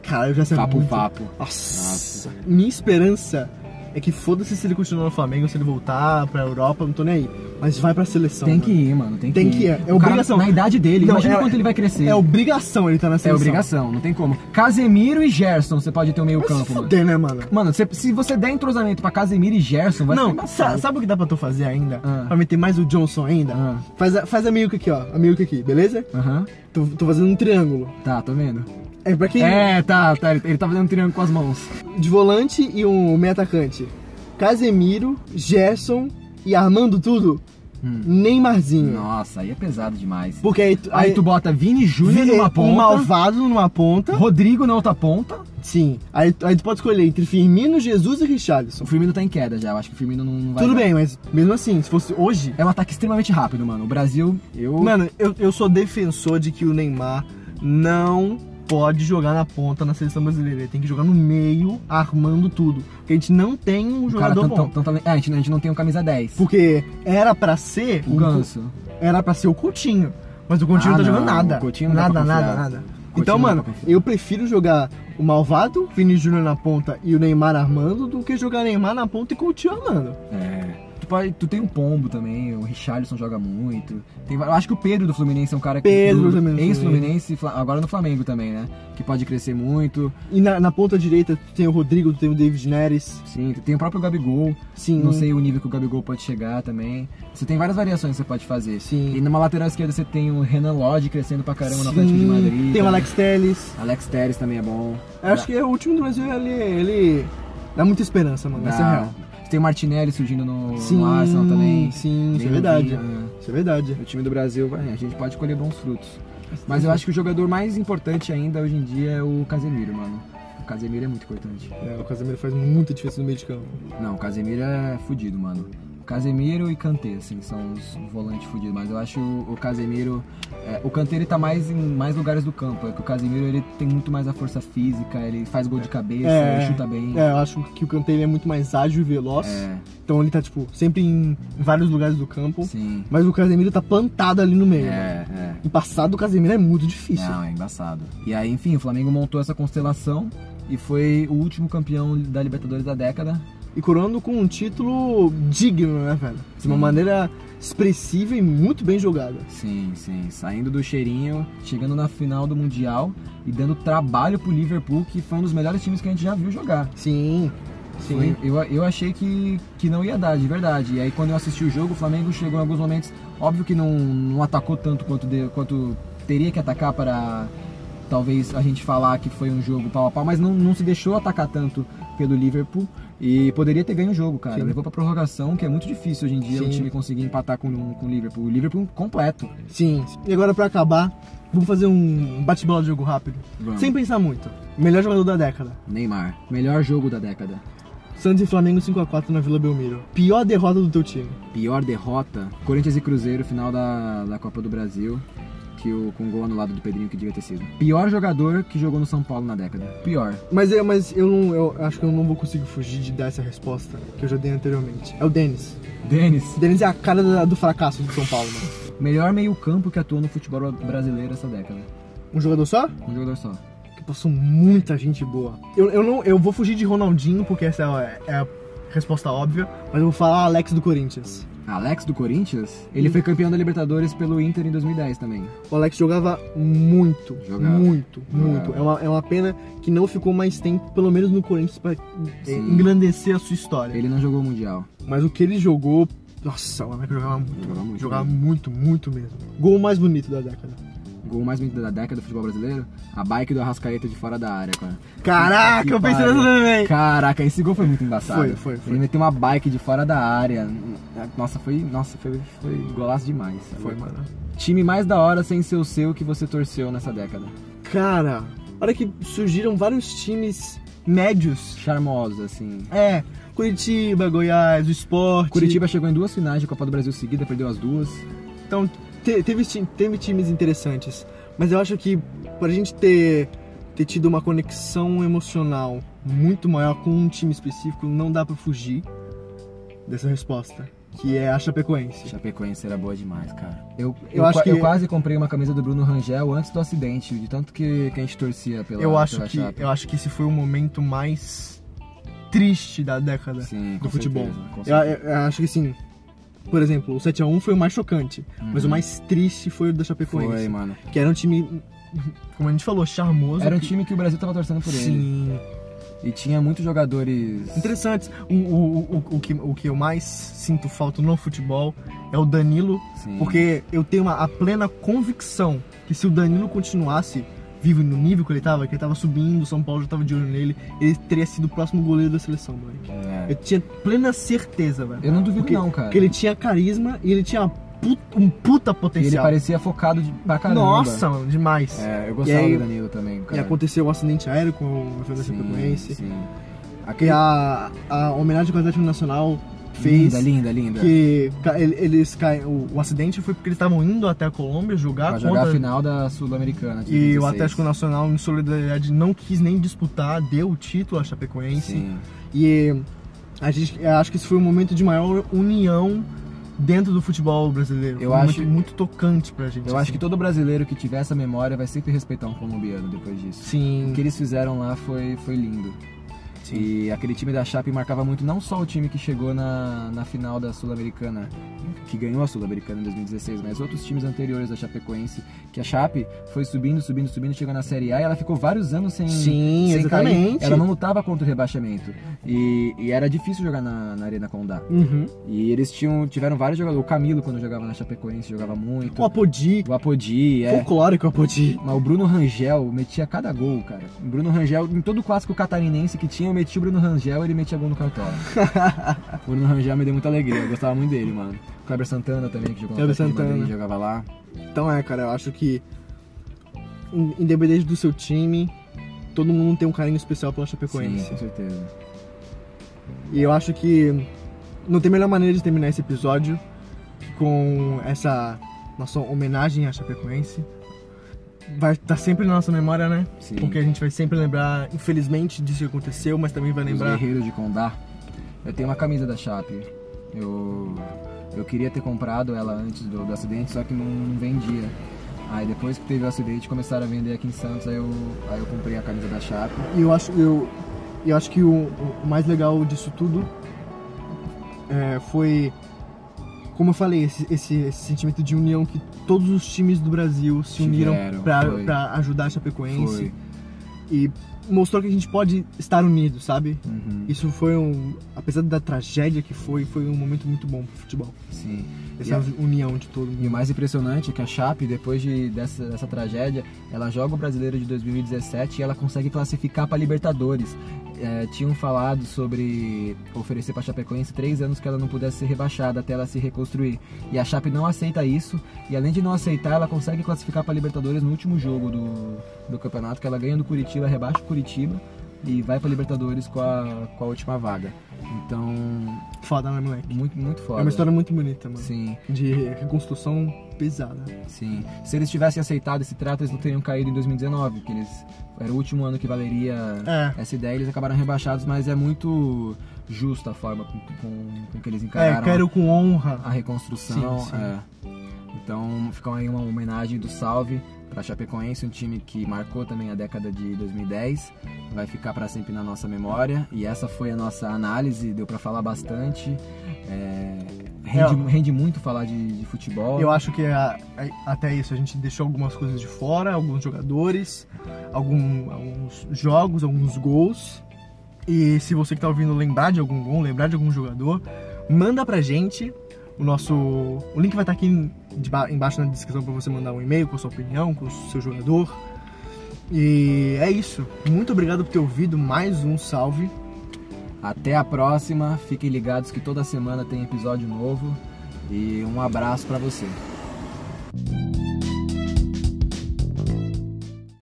Caralho, o Gerson é Papo muito... papo. Nossa. Minha esperança é que foda-se se ele continuar no Flamengo, se ele voltar pra Europa, não tô nem aí. Mas vai pra seleção. Tem mano. que ir, mano. Tem, Tem que que ir. ir. É O cara, obrigação. na idade dele, Não, imagina é- quanto ele vai crescer. É obrigação ele tá na É seleção. obrigação, não tem como. Casemiro e Gerson, você pode ter o meio Vai se campo, mano. né, mano? Mano, se, se você der entrosamento pra Casemiro e Gerson, vai não, sa- sabe o que dá pra tu fazer ainda? Ah. Pra meter mais o Johnson ainda? Ah. Faz, a, faz a Milk aqui, ó. A Milk aqui, beleza? Aham. Tô, tô fazendo um triângulo. Tá, tô vendo. É pra quem? É, tá, tá. Ele, ele tá fazendo um triângulo com as mãos. De volante e um meio atacante. Casemiro, Gerson e armando tudo, Hum. Neymarzinho. Nossa, aí é pesado demais. Porque aí, tu- Aí tu bota Vini Júnior numa um ponta, malvado numa ponta. Rodrigo na outra ponta. Sim. Aí, aí tu pode escolher entre Firmino, Jesus e Richarlison. O Firmino tá em queda já, eu acho que o Firmino não, não vai Tudo dar. bem, mas mesmo assim, se fosse hoje. É um ataque extremamente rápido, mano. O Brasil, eu... Mano, eu, eu sou defensor de que o Neymar não pode jogar na ponta na seleção brasileira. Ele tem que jogar no meio, armando tudo. Porque a gente não tem um o cara jogador tão, bom. tão, é, a, gente, a gente não tem um camisa 10. Porque era pra ser O Ganso. Era pra ser o Coutinho. Mas o Coutinho Ah, não tá não, jogando nada. o Coutinho nada, nada, nada. Coutinho Então, mano, eu prefiro jogar o Malvado, Vini Júnior na ponta e o Neymar armando do que jogar Neymar na ponta e Coutinho armando. É. Tu, pode, tu tem um pombo também, o Richarlison joga muito. Tem, eu acho que o Pedro do Fluminense é um cara que. Pedro do- Ex-Fluminense, agora no Flamengo também, né? Que pode crescer muito. E na, na ponta direita tu tem o Rodrigo, tu tem o David Neres. Sim, tem o próprio Gabigol. Sim. Não sei o nível que o Gabigol pode chegar também. Você tem várias variações que você pode fazer. Sim. E numa lateral esquerda você tem o Renan Lodge crescendo pra caramba no Sim, Atlético de Madrid. Tem o Alex Telles. Alex Teres também é bom. Eu acho que é o último do Brasil, ele, ele dá muita esperança, mano. Essa é Dá. real. Tem o Martinelli surgindo no, Sim, no Arsenal também. sim, isso é verdade. novinho, Isso é verdade. O time do Brasil, vai, a gente pode colher bons frutos. Mas eu acho que o jogador mais importante ainda hoje em dia é o Casemiro, mano. O Casemiro é muito importante. É, o Casemiro faz muita diferença no meio de campo. Não, o Casemiro é fudido, mano. O Casemiro e Kanté, assim, são os volantes fudidos. Mas eu acho o Casemiro... é, o Kanté, ele tá mais em mais lugares do campo. É que o Casemiro, ele tem muito mais a força física, ele faz gol de cabeça, ele chuta bem. É, eu acho que o Kanté ele é muito mais ágil e veloz. É, Então ele tá, tipo, sempre em vários lugares do campo. sim. Mas o Casemiro tá plantado ali no meio. É, é. E passar do Casemiro é muito difícil. Não, é embaçado. E aí, enfim, o Flamengo montou essa constelação e foi o último campeão da Libertadores da década. E coroando com um título digno, né, velho? De uma Sim. maneira expressiva e muito bem jogada. Sim, sim. Saindo do cheirinho, chegando na final do Mundial e dando trabalho pro Liverpool, que foi um dos melhores times que a gente já viu jogar. Sim, sim. Foi- eu, eu achei que, que não ia dar, de verdade. E aí quando eu assisti o jogo, o Flamengo chegou em alguns momentos, óbvio que não, não atacou tanto quanto, de- quanto teria que atacar para talvez a gente falar que foi um jogo pau a pau, mas não, não se deixou atacar tanto pelo Liverpool e poderia ter ganho o jogo, cara. Sim. Levou pra prorrogação, que é muito difícil hoje em dia Sim. o time conseguir empatar com, com o Liverpool. O Liverpool completo. Sim. E agora pra acabar, vamos fazer um bate-bola de jogo rápido. Vamos. Sem pensar muito. Melhor jogador da década. Neymar, melhor jogo da década. Santos e Flamengo 5x4 na Vila Belmiro. Pior derrota do teu time. Pior derrota, Corinthians e Cruzeiro, final da, da Copa do Brasil. Que o, com o gol anulado do Pedrinho que devia ter sido. Pior jogador que jogou no São Paulo na década. Pior. Mas, eu, mas eu, não, eu acho que eu não vou conseguir fugir de dar essa resposta que eu já dei anteriormente. É o Denis. Denis. Denis é a cara da- do fracasso do São Paulo, mano. Melhor meio campo que atuou no futebol brasileiro essa década. Um jogador só? Um jogador só. Que passou muita gente boa. Eu, eu, não, eu vou fugir de Ronaldinho, porque essa é, é a resposta óbvia, mas eu vou falar Alex do Corinthians. Alex do Corinthians, ele foi campeão da Libertadores pelo Inter em 2010 também. O Alex jogava muito, Jogava. muito, Jogava. muito. É uma, é uma pena que não ficou mais tempo, pelo menos no Corinthians, pra Sim. engrandecer a sua história. Ele não jogou o Mundial. Mas o que ele jogou, nossa, o Alex jogava muito. Jogava muito. Jogava muito, muito mesmo. Gol mais bonito da década. Gol mais bonito da década do futebol brasileiro, a bike do Arrascaeta de fora da área, cara. Caraca, Que eu pensei nessa também. Caraca, esse gol foi muito embaçado. Foi, foi, foi. Ele meteu uma bike de fora da área. Nossa, foi, nossa, foi, foi golaço demais. Foi, mano. Time mais da hora sem ser o seu que você torceu nessa década. Cara, olha que surgiram vários times médios. Charmosos, assim. É, Curitiba, Goiás, o Sport. Curitiba chegou em duas finais de Copa do Brasil seguida, perdeu as duas. Então, te- teve, teve times interessantes. Mas eu acho que pra gente ter, ter tido uma conexão emocional muito maior com um time específico, não dá pra fugir dessa resposta. Que é a Chapecoense. Chapecoense era boa demais, cara. Eu, eu, Eu acho que- eu quase comprei uma camisa do Bruno Rangel antes do acidente, de tanto que, que a gente torcia pela Eu acho, pela que, Chape. eu acho que esse foi o momento mais triste da década Sim, do futebol. certeza, com Eu, eu- eu acho que assim, por exemplo, o 7x1 foi o mais chocante, mas o mais triste foi o da Chapecoense. Uhum. Foi, mano. Que era um time, como a gente falou, charmoso. Era um time que o Brasil tava torcendo por ele. Sim. E tinha muitos jogadores. Interessantes. O, o, o, o, que, o que eu mais sinto falta no futebol é o Danilo, Sim. porque eu tenho uma, a plena convicção que se o Danilo continuasse vivo no nível que ele tava, que ele tava subindo, o São Paulo já tava de olho nele, ele teria sido o próximo goleiro da seleção, moleque. É. Eu tinha plena certeza, velho. Eu não duvido Porque- não, cara. Porque ele tinha carisma e ele tinha puta- um puta E ele potencial. parecia focado de, pra caramba. Nossa, mano, demais. É, eu gostava E aí- do Danilo também, E cara. aconteceu o acidente aéreo com o Fernando Sim, Chapecoense. sim. A, a homenagem que o Atlético Nacional fez. Linda, linda, linda. Que eles caem. O, o acidente foi porque eles estavam indo até a Colômbia jogar Pra contra. jogar a final da Sul-Americana. E o 2016. Atlético Nacional, em solidariedade, não quis nem disputar, deu o título à Chapecoense. Sim. E a gente, acho que esse foi um momento de maior união dentro do futebol brasileiro. Eu um acho- muito tocante pra gente. Eu acho assim. que todo brasileiro que tiver essa memória vai sempre respeitar um colombiano depois disso. Sim. O que eles fizeram lá foi, foi lindo. E aquele time da Chape marcava muito não só o time que chegou na, na final da Sul-Americana, que ganhou a Sul-Americana em 2016, mas outros times anteriores da Chapecoense, que a Chape foi subindo, subindo, subindo, chegou na Série A e ela ficou vários anos sem, Sim, sem cair. exatamente. Ela não lutava contra o rebaixamento. E, e era difícil jogar na, na Arena Condá. Uhum. E eles tinham, tiveram vários jogadores. O Camilo, quando jogava na Chapecoense, jogava muito. O Apodi, O Apodi, é. folclórico Apodi. Mas o Bruno Rangel metia cada gol, cara. O Bruno Rangel, em todo clássico catarinense que tinha, metia o Bruno Rangel e ele metia gol no cartola. o Bruno Rangel me deu muita alegria, eu gostava muito dele, mano. O Kleber Santana também, que jogou Kleber Santana. Madrid, jogava lá. Então é, cara, eu acho que in- independente do seu time, todo mundo tem um carinho especial pela Chapecoense. Sim, com certeza. E eu acho que não tem melhor maneira de terminar esse episódio com essa nossa homenagem à Chapecoense. Vai estar sempre na nossa memória, né? Sim. Porque a gente vai sempre lembrar, infelizmente, disso que aconteceu, mas também vai Os lembrar. Guerreiros de Condá. Eu tenho uma camisa da Chape. Eu, eu queria ter comprado ela antes do, do acidente, só que não, não vendia. Aí depois que teve o acidente começaram a vender aqui em Santos, aí eu, aí eu comprei a camisa da Chape. E eu acho, eu, eu acho que o, o mais legal disso tudo é, foi, como eu falei, esse, esse, esse sentimento de união que todos os times do Brasil se uniram pra ajudar a Chapecoense. Foi. E mostrou que a gente pode estar unido, sabe? Uhum. Isso foi um. Apesar da tragédia que foi, foi um momento muito bom pro futebol. Sim. Essa união de todo E mundo. o mais impressionante é que a Chape, depois de, dessa, dessa tragédia, ela joga o Brasileiro de 2017 e ela consegue classificar para Libertadores. É, tinham falado sobre oferecer para a Chapecoense três anos que ela não pudesse ser rebaixada até ela se reconstruir. E a Chape não aceita isso. E além de não aceitar, ela consegue classificar para Libertadores no último jogo do, do campeonato, que ela ganha do Curitiba, rebaixa o Curitiba e vai para Libertadores com a, com a última vaga. Então, Foda, né, moleque? muito, muito foda. É uma história muito bonita, mano. Sim, De reconstrução pesada. sim. Se eles tivessem aceitado esse trato, eles não teriam caído em 2019, porque eles era o último ano que valeria É. essa ideia, eles acabaram rebaixados, mas é muito justa a forma com, com, com que eles É, encararam quero com honra. a reconstrução. Sim, sim. é. Então fica aí uma homenagem do Salve para Chapecoense, um time que marcou também a década de 2010, vai ficar para sempre na nossa memória. E essa foi a nossa análise, deu para falar bastante. É, rende, É. rende muito falar de, de futebol. Eu acho que a- a- até isso a gente deixou algumas coisas de fora, alguns jogadores, algum- alguns jogos, alguns gols. E se você que tá ouvindo lembrar de algum gol, lembrar de algum jogador, manda pra gente. O nosso. O link vai estar aqui de ba- embaixo na descrição para você mandar um e-mail com a sua opinião, com o seu jogador. E é isso. Muito obrigado por ter ouvido mais um salve. Até a próxima, fiquem ligados que toda semana tem episódio novo. E um abraço para você.